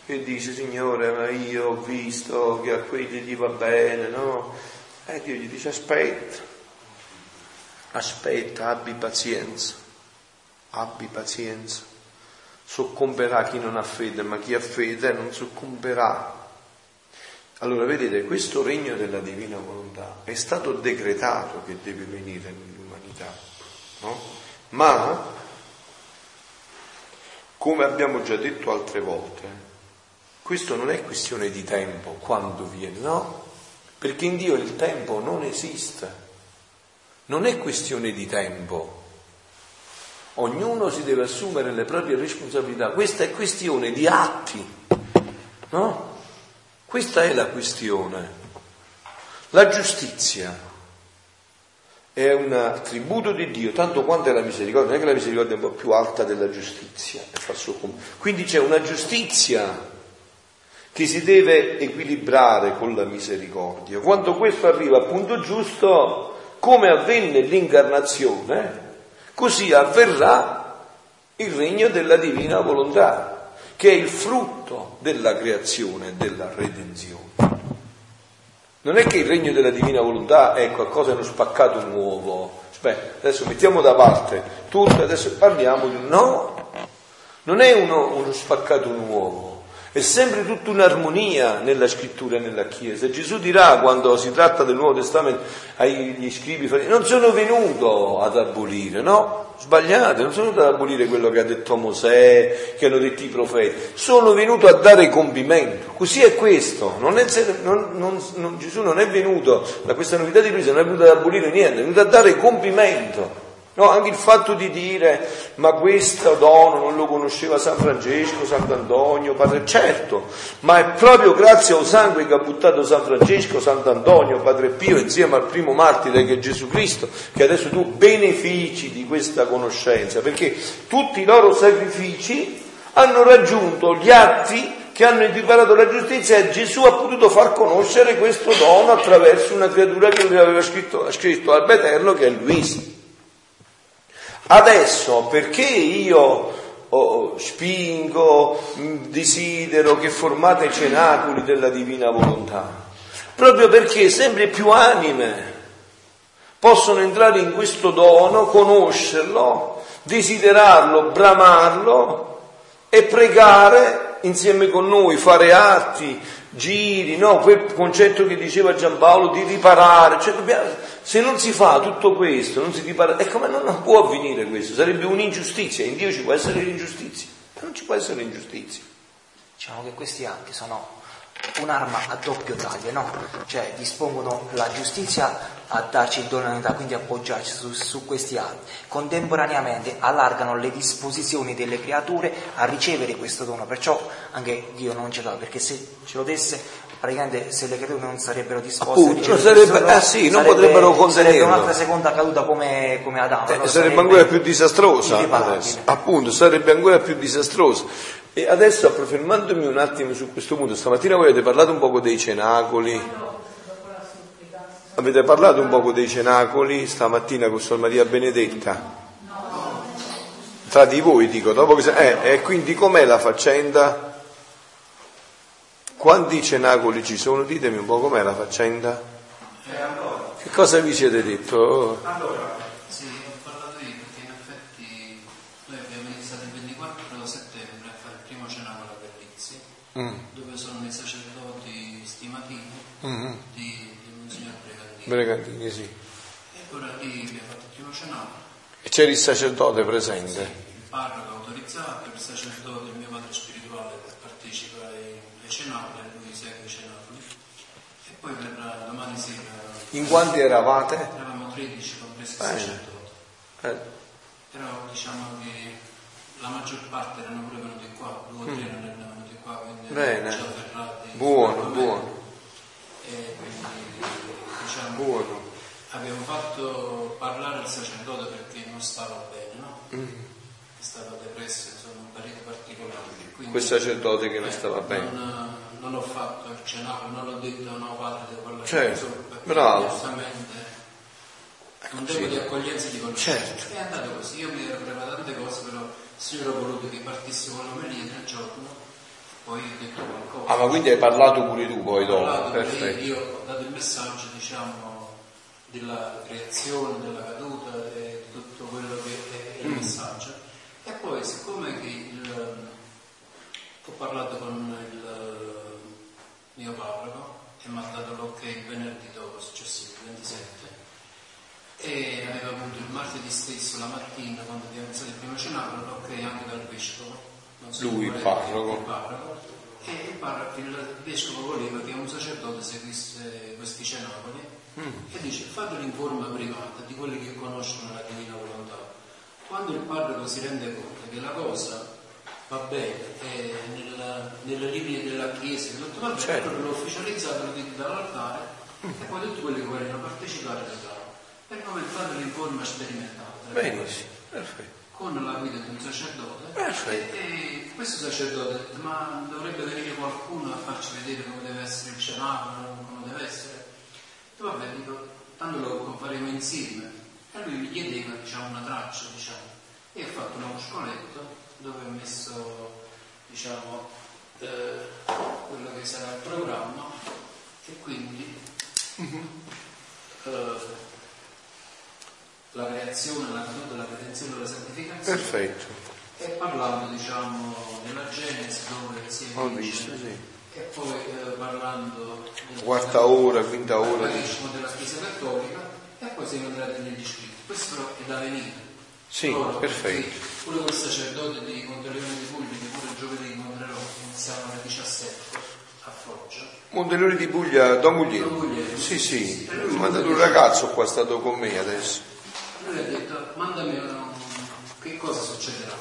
Che dice, Signore, ma io ho visto che a quelli gli va bene, no? E Dio gli dice, aspetta, aspetta, abbi pazienza, abbi pazienza soccomberà chi non ha fede, ma chi ha fede non soccomberà. Allora vedete, questo regno della divina volontà è stato decretato che deve venire nell'umanità, no? Ma, come abbiamo già detto altre volte, questo non è questione di tempo, quando viene, no? Perché in Dio il tempo non esiste, non è questione di tempo, ognuno si deve assumere le proprie responsabilità. Questa è questione di atti, no? Questa è la questione. La giustizia è un attributo di Dio, tanto quanto è la misericordia, non è che la misericordia è un po' più alta della giustizia, quindi c'è una giustizia che si deve equilibrare con la misericordia. Quando questo arriva al punto giusto, come avvenne l'incarnazione, così avverrà il regno della divina volontà, che è il frutto della creazione della redenzione. Non è che il regno della divina volontà è qualcosa, uno spaccato nuovo. Aspetta, adesso mettiamo da parte tutto, adesso parliamo di... No, non è uno, uno spaccato nuovo. È sempre tutta un'armonia nella scrittura e nella Chiesa. Gesù dirà quando si tratta del Nuovo Testamento agli scribi, non sono venuto ad abolire, no? Sbagliate, non sono venuto ad abolire quello che ha detto Mosè, che hanno detto i profeti, sono venuto a dare compimento. Così è questo, non è, non, non, Gesù non è venuto da questa novità di presa, non è venuto ad abolire niente, è venuto a dare compimento. No, anche il fatto di dire ma questo dono non lo conosceva San Francesco, Sant'Antonio, Padre, certo, ma è proprio grazie al sangue che ha buttato San Francesco, Sant'Antonio, Padre Pio insieme al primo martire che è Gesù Cristo, che adesso tu benefici di questa conoscenza, perché tutti i loro sacrifici hanno raggiunto gli atti che hanno equiparato la giustizia e Gesù ha potuto far conoscere questo dono attraverso una creatura che lui aveva scritto, scritto al Eterno che è Luisa. Adesso perché io oh, spingo, mm, desidero che formate cenacoli della divina volontà? Proprio perché sempre più anime possono entrare in questo dono, conoscerlo, desiderarlo, bramarlo e pregare insieme con noi, fare atti, giri, no? quel concetto che diceva Giampaolo di riparare, cioè dobbiamo, se non si fa tutto questo, non si ripara, e come non, può avvenire questo? Sarebbe un'ingiustizia, in Dio ci può essere l'ingiustizia, non ci può essere l'ingiustizia. Diciamo che questi atti sono un'arma a doppio taglio, no? Cioè dispongono la giustizia a darci dell'unità, quindi appoggiarci su, su, questi atti. Contemporaneamente allargano le disposizioni delle creature a ricevere questo dono, perciò anche Dio non ce l'ha, perché se ce lo desse, praticamente se le creature non sarebbero disposte Appunto, a sarebbe, eh sì, non sarebbe, potrebbero contenerlo. Sarebbe un'altra seconda caduta come, come Adamo. Eh, no? sarebbe, sarebbe ancora più disastrosa. Appunto, sarebbe ancora più disastrosa. E adesso approfondandomi un attimo su questo punto, stamattina voi avete parlato un poco dei cenacoli. Avete parlato un poco dei cenacoli stamattina con Sor Maria Benedetta? Tra di voi dico, dopo che... Eh, e quindi com'è la faccenda? Quanti cenacoli ci sono? Ditemi un po' com'è la faccenda. Che cosa vi siete detto? Allora, sì, ho parlato io perché in effetti noi abbiamo iniziato il 24 settembre a fare il primo cenacolo a Bellizzi, mm. dove sono i sacerdoti stimativi mm-hmm. di, di Monsignor Bregantini. Bregantini, sì. E ora lì abbiamo fatto il primo cenacolo. E c'era il sacerdote presente? Sì, il parroco autorizzato, il sacerdote, il mio padre spirituale ai cenacoli, lui segue i cenacoli. E poi verrà domani sera in quanti eravate? Eravamo 13 compresi sacerdoti. Eh. Però diciamo che la maggior parte erano pure venuti qua, due o tre mm. non erano venuti qua, quindi Bene. buono, buono. E quindi diciamo buono. abbiamo fatto parlare il sacerdote perché non stava bene, no? Mm. Stava depresso, insomma, un periodo particolare. Quindi Quel sacerdote che non stava eh, bene. Non, non ho fatto il cenacolo, non l'ho detto no padre parlare certo, bravo. giustamente un tempo di accoglienza e di conoscenza. Certo. È andato così, io mi ero preparato tante cose, però il Signore ha voluto che partissi con l'omelia nel giorno, poi ho detto qualcosa. Ah, ma quindi hai parlato pure tu poi dopo? Perfetto. Io ho dato il messaggio, diciamo, della creazione, della caduta e di tutto quello che è il mm. messaggio. Poi, siccome che il, ho parlato con il mio parroco e mi ha dato l'ok il venerdì dopo, successivo, il 27, e aveva avuto il martedì stesso, la mattina, quando abbiamo iniziato il primo cenacolo, l'ok anche dal vescovo. So Lui, il parroco. il parroco. E il, parroco, il vescovo voleva che un sacerdote seguisse questi cenacoli mm. e dice fate l'informa privata di quelli che conoscono la divina volontà. Quando il parroco si rende conto che la cosa va bene, è nella, nelle linee della Chiesa, tutto va bene, certo. l'ho ufficializzato, lo dite dall'altare e poi tutti quelli che vogliono partecipare vedranno. Per come fate l'informa sperimentata. Benissimo, perfetto. Con la guida di un sacerdote. Perfetto. E, questo sacerdote ma dovrebbe venire qualcuno a farci vedere come deve essere il cenacolo, come deve essere. E vabbè, dico, tanto lo faremo insieme. E lui mi chiedeva, diciamo, una traccia, diciamo. E ho fatto uno scoletto dove ho messo diciamo, eh, quello che sarà il programma e quindi eh, la creazione, la caduta, la redenzione e la santificazione. Perfetto. E parlando diciamo della Genesi dove si è Ho visto, sì. e poi eh, parlando della- Quarta ora, quinta ora. della Chiesa Cattolica e poi siamo entrati negli scritti. Questo però è da venire. Sì, Ora, perfetto. Pure quel sacerdote di Monteleone di Puglia, che pure giovedì incontrerò, iniziamo alle 17 a Foggia. Mondelori di Puglia, Don Guglielmo. Don Guglielmo. Sì, sì, mi ha mandato un ragazzo qua, è stato con me adesso. Lui ha detto, mandami un- che cosa succederà.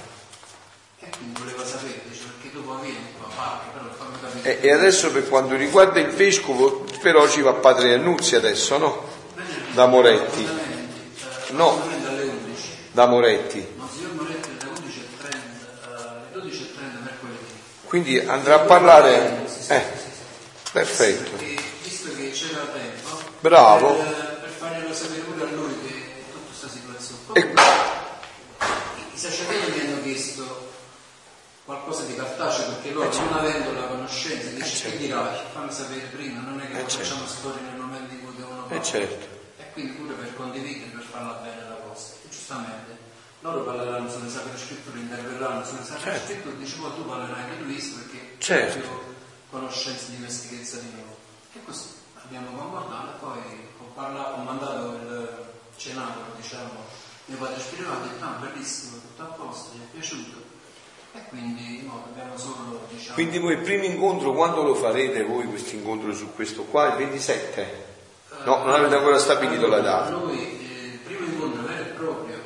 E quindi voleva sapere, dice, perché dopo vieni qua parli, però fammi capire. E, e adesso per quanto riguarda il vescovo, però ci va Padre Annunzi adesso, no? Da Moretti. Eh, No. appuntamenti alle 11. Da Moretti. Monsignor Moretti alle 11.30, alle 12.30 mercoledì. Quindi andrà a parlare... Eh, perfetto. Visto che c'era tempo, Bravo. Per, farglielo sapere pure a lui che tutta questa situazione. I sacerdoti mi hanno chiesto qualcosa di cartaceo perché loro non avendo la conoscenza dice che dirai, fammi sapere prima, non è che Eh, lo certo. facciamo storie nel momento in cui devono Eh parlare. certo. Quindi pure per condividere, per farla bene la cosa. E giustamente loro parleranno sulle sacre scritture, interverranno sulle sacre Certo. scritture, dice poi tu parlerai di Luisa perché Certo. più conoscenza di mestichezza di noi. E così abbiamo concordato e poi ho, parlato, ho mandato il cenacolo, diciamo, mio padre spirituale, ha detto ah bellissimo, tutto a posto, gli è piaciuto. E quindi no, abbiamo solo diciamo. Quindi voi il primo incontro, quando lo farete voi questo incontro su questo qua? Il 27? No, non avete ancora stabilito la data. Noi eh, il primo incontro vero e proprio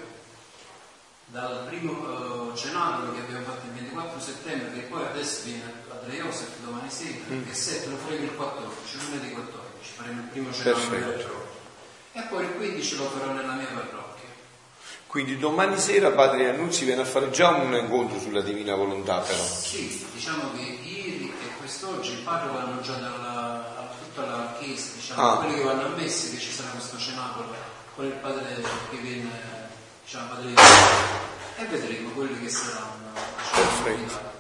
dal primo eh, cenacolo che abbiamo fatto il 24 settembre, che poi adesso viene a Dre Joseph domani sera, Mm. che 7 lo faremo il 14, lunedì 14, faremo il primo cenacolo vero e Perfetto. proprio. E poi il 15 lo farò nella mia parrocchia. Quindi domani sera Padre Annunzi viene a fare già un incontro sulla Divina Volontà però. Sì, diciamo che ieri e quest'oggi il padre vanno già dalla, tutta la chiesa, diciamo, Ah. quelli che vanno a messe che ci sarà questo cenacolo con il padre che viene, diciamo, padre e vedremo quelli che saranno diciamo.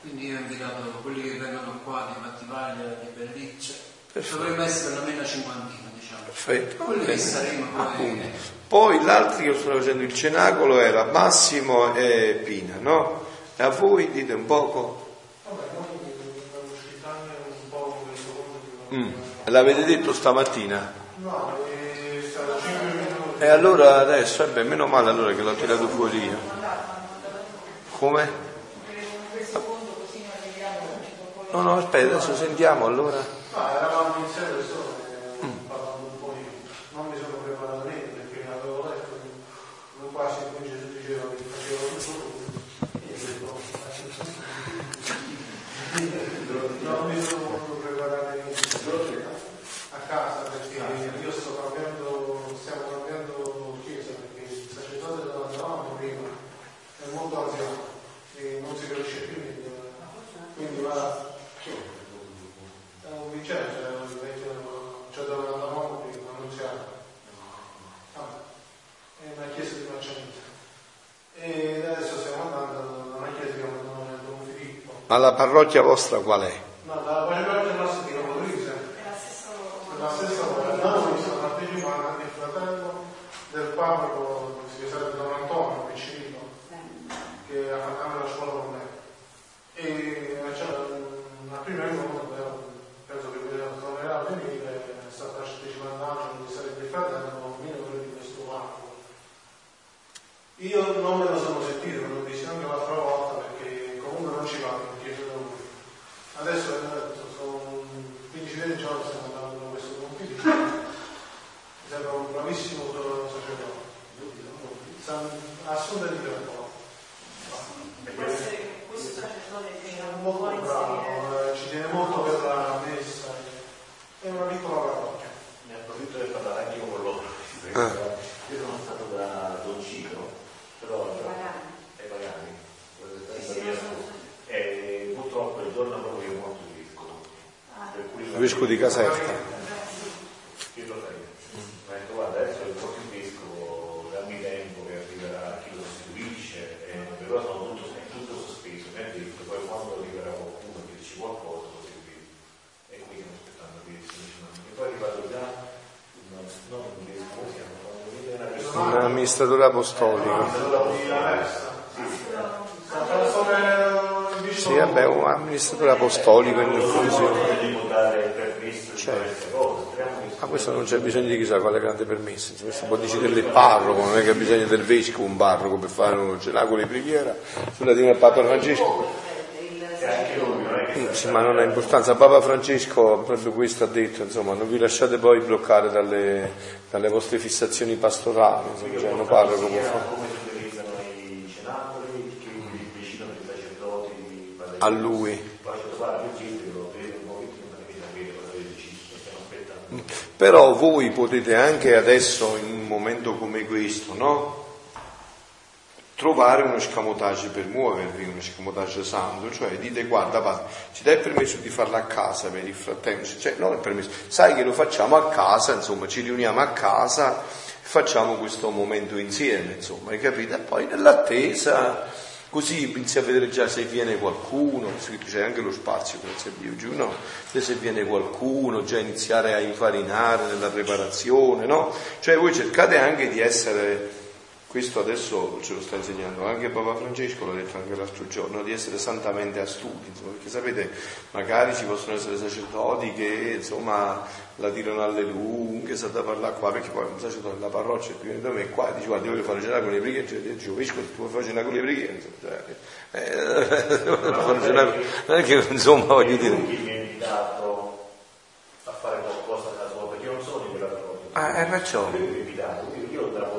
Quindi io ho invitato quelli che vengono qua di Battipaglia, di Bellicce, Perfetto. dovremmo essere almeno una cinquantina, diciamo. Perfetto. Quelli che saremo poi. Poi l'altro che sto facendo il cenacolo era Massimo e Pina, no? E a voi dite un poco? Vabbè, noi abbiamo ospitati un po' questo conto di Mm. L'avete detto stamattina? No, è stato 5 minuti. E allora adesso, eh beh, meno male allora che l'ho tirato fuori io. Come? No, no, aspetta, adesso sentiamo allora. No, eravamo iniziati adesso eh, parlando un po' di... Non mi sono preparato niente perché avevo letto, non quasi come Gesù diceva che faceva tutto. Io Non mi sono voluto niente a casa perché io sto cambiando, stiamo cambiando chiesa perché il sacerdote dove andavamo prima è molto anziano e non si capisce più niente. Quindi va è un Vincenzo, è un vecchio, cioè dove andavamo prima, non siamo. Vabbè, è una chiesa di Macianita. E adesso stiamo andando da una chiesa che chiamano nel Don Filippo. Ma la parrocchia vostra qual è? No, dalla Pacifica nostra di Capodrise. La stessa cosa, noi siamo partecipati anche il fratello del parroco, che sarebbe Don Antonio, vicino, che ha fatto anche la scuola con me. E cioè, la prima incontro, penso che tornerà a venire, sta partecipando anche che sarebbe il fratello, mio quello di questo parroco. Io non me lo sono sentito, l'ho visto anche l'altra volta perché comunque non ci vado in chiesa da lui. Adesso eh, sono 15-20 giorni che stiamo andando da questo compito. Mi sembra un bravissimo sacerdote. Sa assolutamente di tempo. È molto bravo, eh, ci tiene molto per la messa. È una piccola parrocchia. Ne approfitto per parlare anche io con loro. Io sono stato da Don Ciclo, però ai pagani. E purtroppo il giorno proprio che è morto il vescovo. Per cui Il vescovo di Caserta. Pietro Freire. Mi ha detto guarda adesso è morto il vescovo, dammi tempo che arriverà chi lo sostituisce, e però sono tutto, è tutto sospeso. Mi ha detto poi quando un amministratore apostolico. Sì, vabbè, un amministratore apostolico in diffusione. Certo. Ma questo non c'è bisogno di chissà quale grande permesso, questo può decidere il parroco, non è che ha bisogno del vescovo un parroco per fare un cenacolo di preghiera sulla divina del Papa Francesco. Sì, ma non ha importanza. Papa Francesco proprio questo ha detto, insomma, non vi lasciate poi bloccare dalle, dalle vostre fissazioni pastorali, insomma, cioè, un parroco può fare. A lui. Però voi potete anche adesso, in un momento come questo, no? Trovare uno scamotage per muovervi, uno scamotage santo, cioè dite guarda padre, ci dai permesso di farlo a casa per il frattempo, cioè non il permesso, sai che lo facciamo a casa, insomma ci riuniamo a casa facciamo questo momento insieme, insomma, hai capito? E poi nell'attesa, così inizi a vedere già se viene qualcuno, c'è anche lo spazio, grazie a Dio, giù, no? Se viene qualcuno, già iniziare a infarinare nella preparazione, no? Cioè voi cercate anche di essere questo adesso ce lo sta insegnando anche Papa Francesco, l'ha detto anche l'altro giorno, di essere santamente astuti, insomma, perché sapete, magari ci possono essere sacerdoti che insomma la tirano alle lunghe, sa da parlare qua, perché poi un sacerdote della parrocchia è più da me qua dice guarda io voglio fare cenacolo di preghiera, cioè dice vescovo tu vuoi fare cenacolo di preghiera, cioè, eh, non è che insomma voglio dire... a fare qualcosa nella sua, perché io non sono di quella parrocchia. Ah, eh, perciò. Lui mi ha invitato, io lo trovo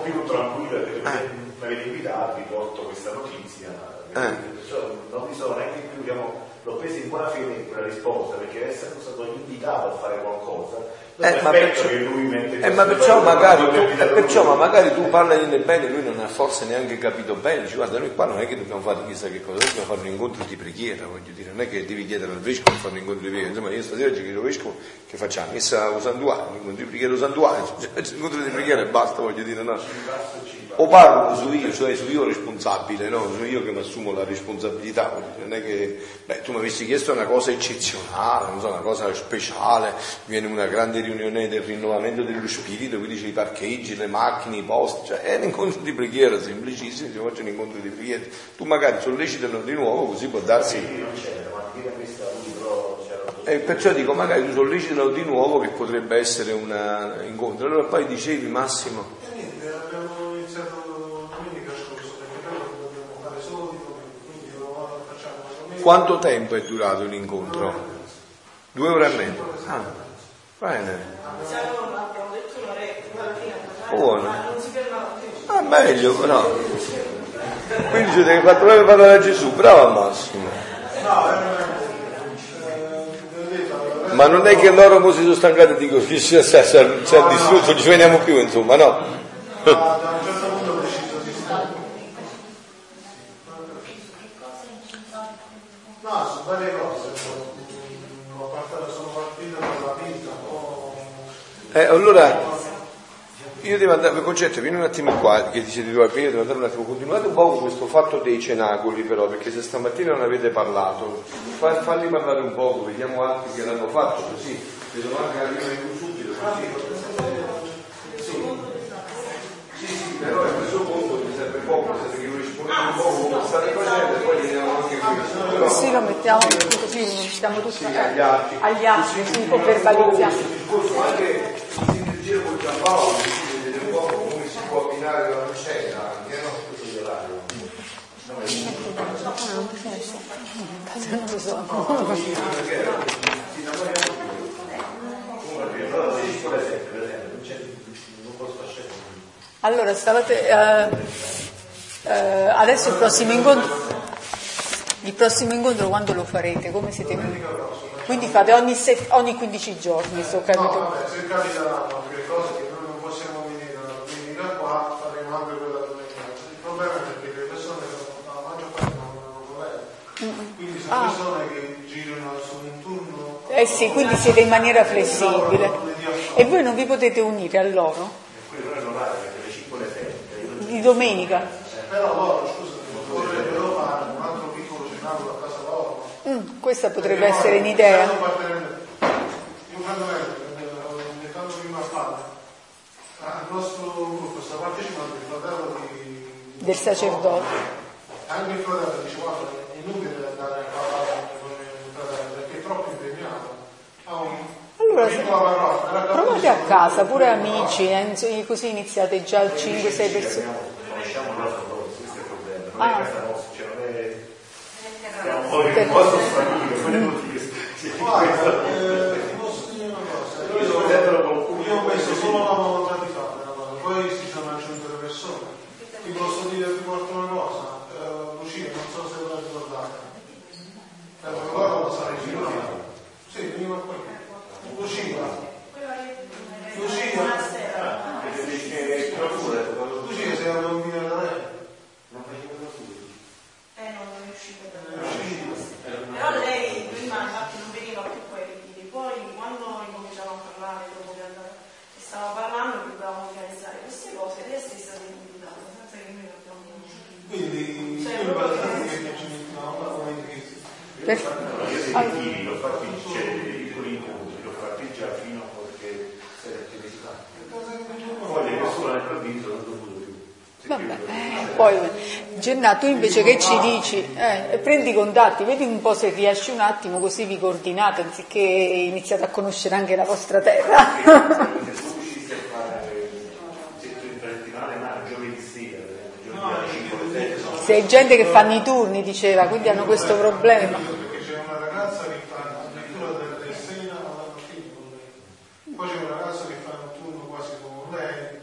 un po' più tranquillo perché mi avete invitato, vi porto questa notizia. Eh. Perciò non mi sono neanche più, diciamo, l'ho presa in buona fede quella risposta, perché essendo stato invitato a fare qualcosa, eh, ma, perciò, eh, ma perciò, magari tu, eh, perciò, ma magari tu parlane bene, lui non ha forse neanche capito bene, dice guarda noi qua non è che dobbiamo fare chissà che cosa, dobbiamo fare un incontro di preghiera, voglio dire, non è che devi chiedere al vescovo di fare un incontro di preghiera, insomma io stasera ci chiedo al vescovo che facciamo, messa o santuario, un incontro di preghiera o santuario, cioè, un incontro di preghiera e basta, voglio dire, no. O parlo su io, cioè su io responsabile, no? Sono io che mi assumo la responsabilità, non è che, beh, tu mi avessi chiesto una cosa eccezionale, non so, una cosa speciale, viene una grande riunione del rinnovamento dello spirito, quindi c'è i parcheggi, le macchine, i posti, cioè è un incontro di preghiera semplicissimo, si faccio un incontro di preghiera. Tu magari sollecitano di nuovo, così può darsi. E perciò dico, magari tu sollecitano di nuovo che potrebbe essere un incontro. Allora poi dicevi Massimo. Abbiamo iniziato domenica scorsa perché poi dobbiamo fare solo di domenica, quindi lo facciamo Quanto tempo è durato l'incontro? Due ore e mezza. Ah, bene. Buono. Ah, meglio però. Quindi siete che fatto proprio parlare a Gesù, bravo Massimo. Ma non è che loro mo si sono stancati e che ci ha distrutto, ci veniamo più, insomma, no? No, su varie cose, sono partito dalla vita, eh, allora, io devo andare, concetto, vieni un attimo qua, che dice di io devo andare un attimo, continuate un po' con questo fatto dei cenacoli però, perché se stamattina non avete parlato, falli parlare un po', vediamo altri che l'hanno fatto così, vedo anche arrivano subito così. Sì. sì, sì, però a questo punto mi serve poco, serve che voi rispondete un po' come state facendo e poi vediamo sì, lo mettiamo così, lo mettiamo tutti sì, agli atti, agli atti, sì, un po' verbalizziamo. Anche in giro con Giampaolo, un po' come si può abbinare la cena anche, no? È l'orario. Non lo so. Allora, stavate, eh, eh, adesso il prossimo incontro, il prossimo incontro quando lo farete? Come siete venuti? Quindi fate ogni, set, ogni 15 giorni, sto capito? No, vabbè, se capiteranno quelle cose che noi non possiamo venire la domenica qua, faremo anche quella domenica. Il problema è perché le persone, la maggior parte non hanno problemi. Quindi sono Ah. persone che girano su un turno. Eh sì, quindi siete in maniera flessibile. E voi non vi potete unire a loro? Quello è l'orario, perché le 5 alle 7. Di domenica? Però loro, scusami, vorrebbero fare un altro a casa loro. Mm, questa potrebbe essere un'idea. Io quando vengo, ne fanno prima a fare, Al nostro gruppo sta partecipando il fratello di... del sacerdote. Anche il fratello dice guarda è inutile andare a parlare con il fratello perché è troppo impegnato. Allora, Provate a casa, pure amici, eh, così iniziate già al 5-6 persone. Conosciamo il nostro questo è il problema. Non Ah. è casa nostra, cioè non è... Siamo un po' posto straniero, quello che Guarda, eh, ti posso dire una cosa, io, io ho messo solo la volontà di fare una cosa, poi si sono aggiunte le persone. Ti posso dire, ti porto una cosa, eh, Lucia, non so se la ricordate. Eh, ricordo lo sai, Lucia? Sì, veniva qui. Lucia. Lucia. Lucia sei una bambina da re. Eh, non è uscito da Però lei prima infatti non veniva più poi ai ritiri. Poi quando incominciavamo a parlare, dopo che andava- che stavamo parlando, che dovevamo organizzare queste cose, lei stessa viene invitata, senza che noi l'abbiamo conosciuto. Quindi, Cioè, io proprio guardate che- che ci mettiamo, ma come indirizzi. Per- Io l'ho fatti, cioè, i tuoi incontri, l'ho fatti già fino a qualche sette mesi fa. Poi le persone all'improvviso non ho dovuto più. Vabbè, eh, poi Genna, tu invece che ci dici? Eh, prendi i contatti, vedi un po' se riesci un attimo, così vi coordinate, anziché iniziate a conoscere anche la vostra terra. Se tu riuscissi a fare se tu in settimana, ma giovedì sera, giovedì alle 5 alle 7, Se è gente che fanno i turni, diceva, quindi hanno questo problema. Perché c'è una ragazza che fa addirittura delle sera alla mattina con lei. Poi c'è un ragazzo che fa un turno quasi con lei.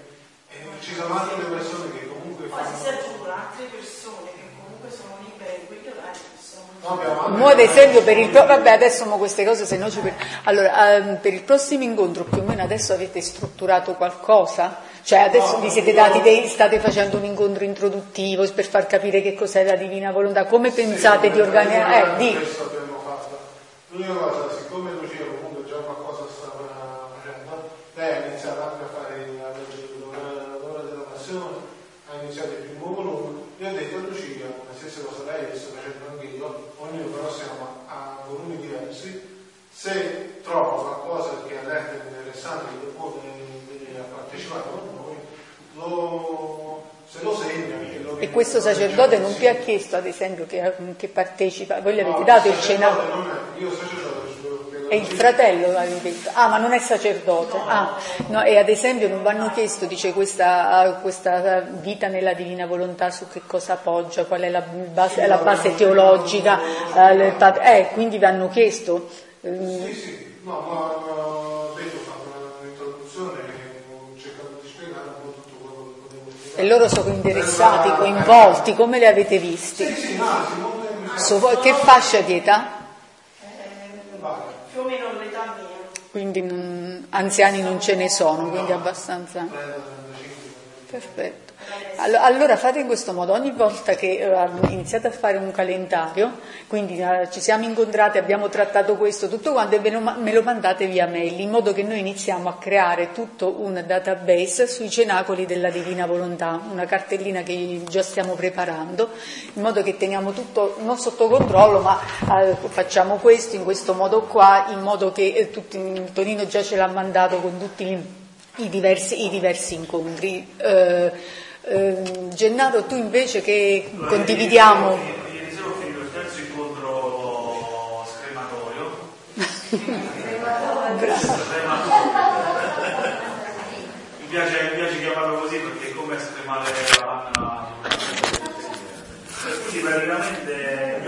E ci sono altre persone che comunque Poi si si fanno. aggiungono altre persone che comunque sono libere in quegli orari che sono No, abbiamo anche- Mo ad esempio per il pro- vabbè adesso mo queste cose se no ci per... allora ehm, per il prossimo incontro più o meno adesso avete strutturato qualcosa? Cioè adesso vi siete dati dei, state facendo un incontro introduttivo per far capire che cos'è la divina volontà, come pensate di organizzare? Eh, di. Questo abbiamo fatto. L'unica cosa, siccome Lucia comunque già qualcosa stava facendo, lei ha iniziato anche a fare la l'ora della passione, ha iniziato il primo volume, io ho detto a Lucia, la stessa cosa lei sto facendo anche io, ognuno però siamo a volumi diversi, se trova qualcosa che a lei è interessante, che può venire a partecipare con noi, lo, se lo segna. e lo E questo sacerdote non vi ha chiesto ad esempio che, che partecipa, voi gli avete dato il cenacolo? Io sacerdote È il fratello l'avevi detto. Ah, ma non è sacerdote. Ah, no, e ad esempio non vanno chiesto, dice, questa, questa vita nella divina volontà su che cosa appoggia, qual è la base, la base teologica, eh, quindi vi hanno chiesto. ehm, Sì, sì, no, ma ma detto, ho fatto un'introduzione ho cercato di spiegare un po' tutto quello che potevo spiegare. e loro sono interessati, coinvolti, come li avete visti? Sì, sì, no, che fascia di età? Più o meno l'età mia. Quindi non- anziani non ce ne sono, quindi abbastanza. 30, 35. Perfetto. Allo- Allora fate in questo modo, ogni volta che eh, iniziate a fare un calendario, quindi eh, ci siamo incontrati, abbiamo trattato questo, tutto quanto e me lo mandate via mail, in modo che noi iniziamo a creare tutto un database sui cenacoli della Divina Volontà, una cartellina che già stiamo preparando, in modo che teniamo tutto non sotto controllo, ma eh, facciamo questo in questo modo qua, in modo che tutti, Tonino già ce l'ha mandato con tutti i diversi, i diversi incontri. Eh, ehm, Gennaro, tu invece che condividiamo, Ieri sera ho finito il terzo incontro scrematorio. Mi piace, mi piace chiamarlo così perché è come scremare la panna. Quindi praticamente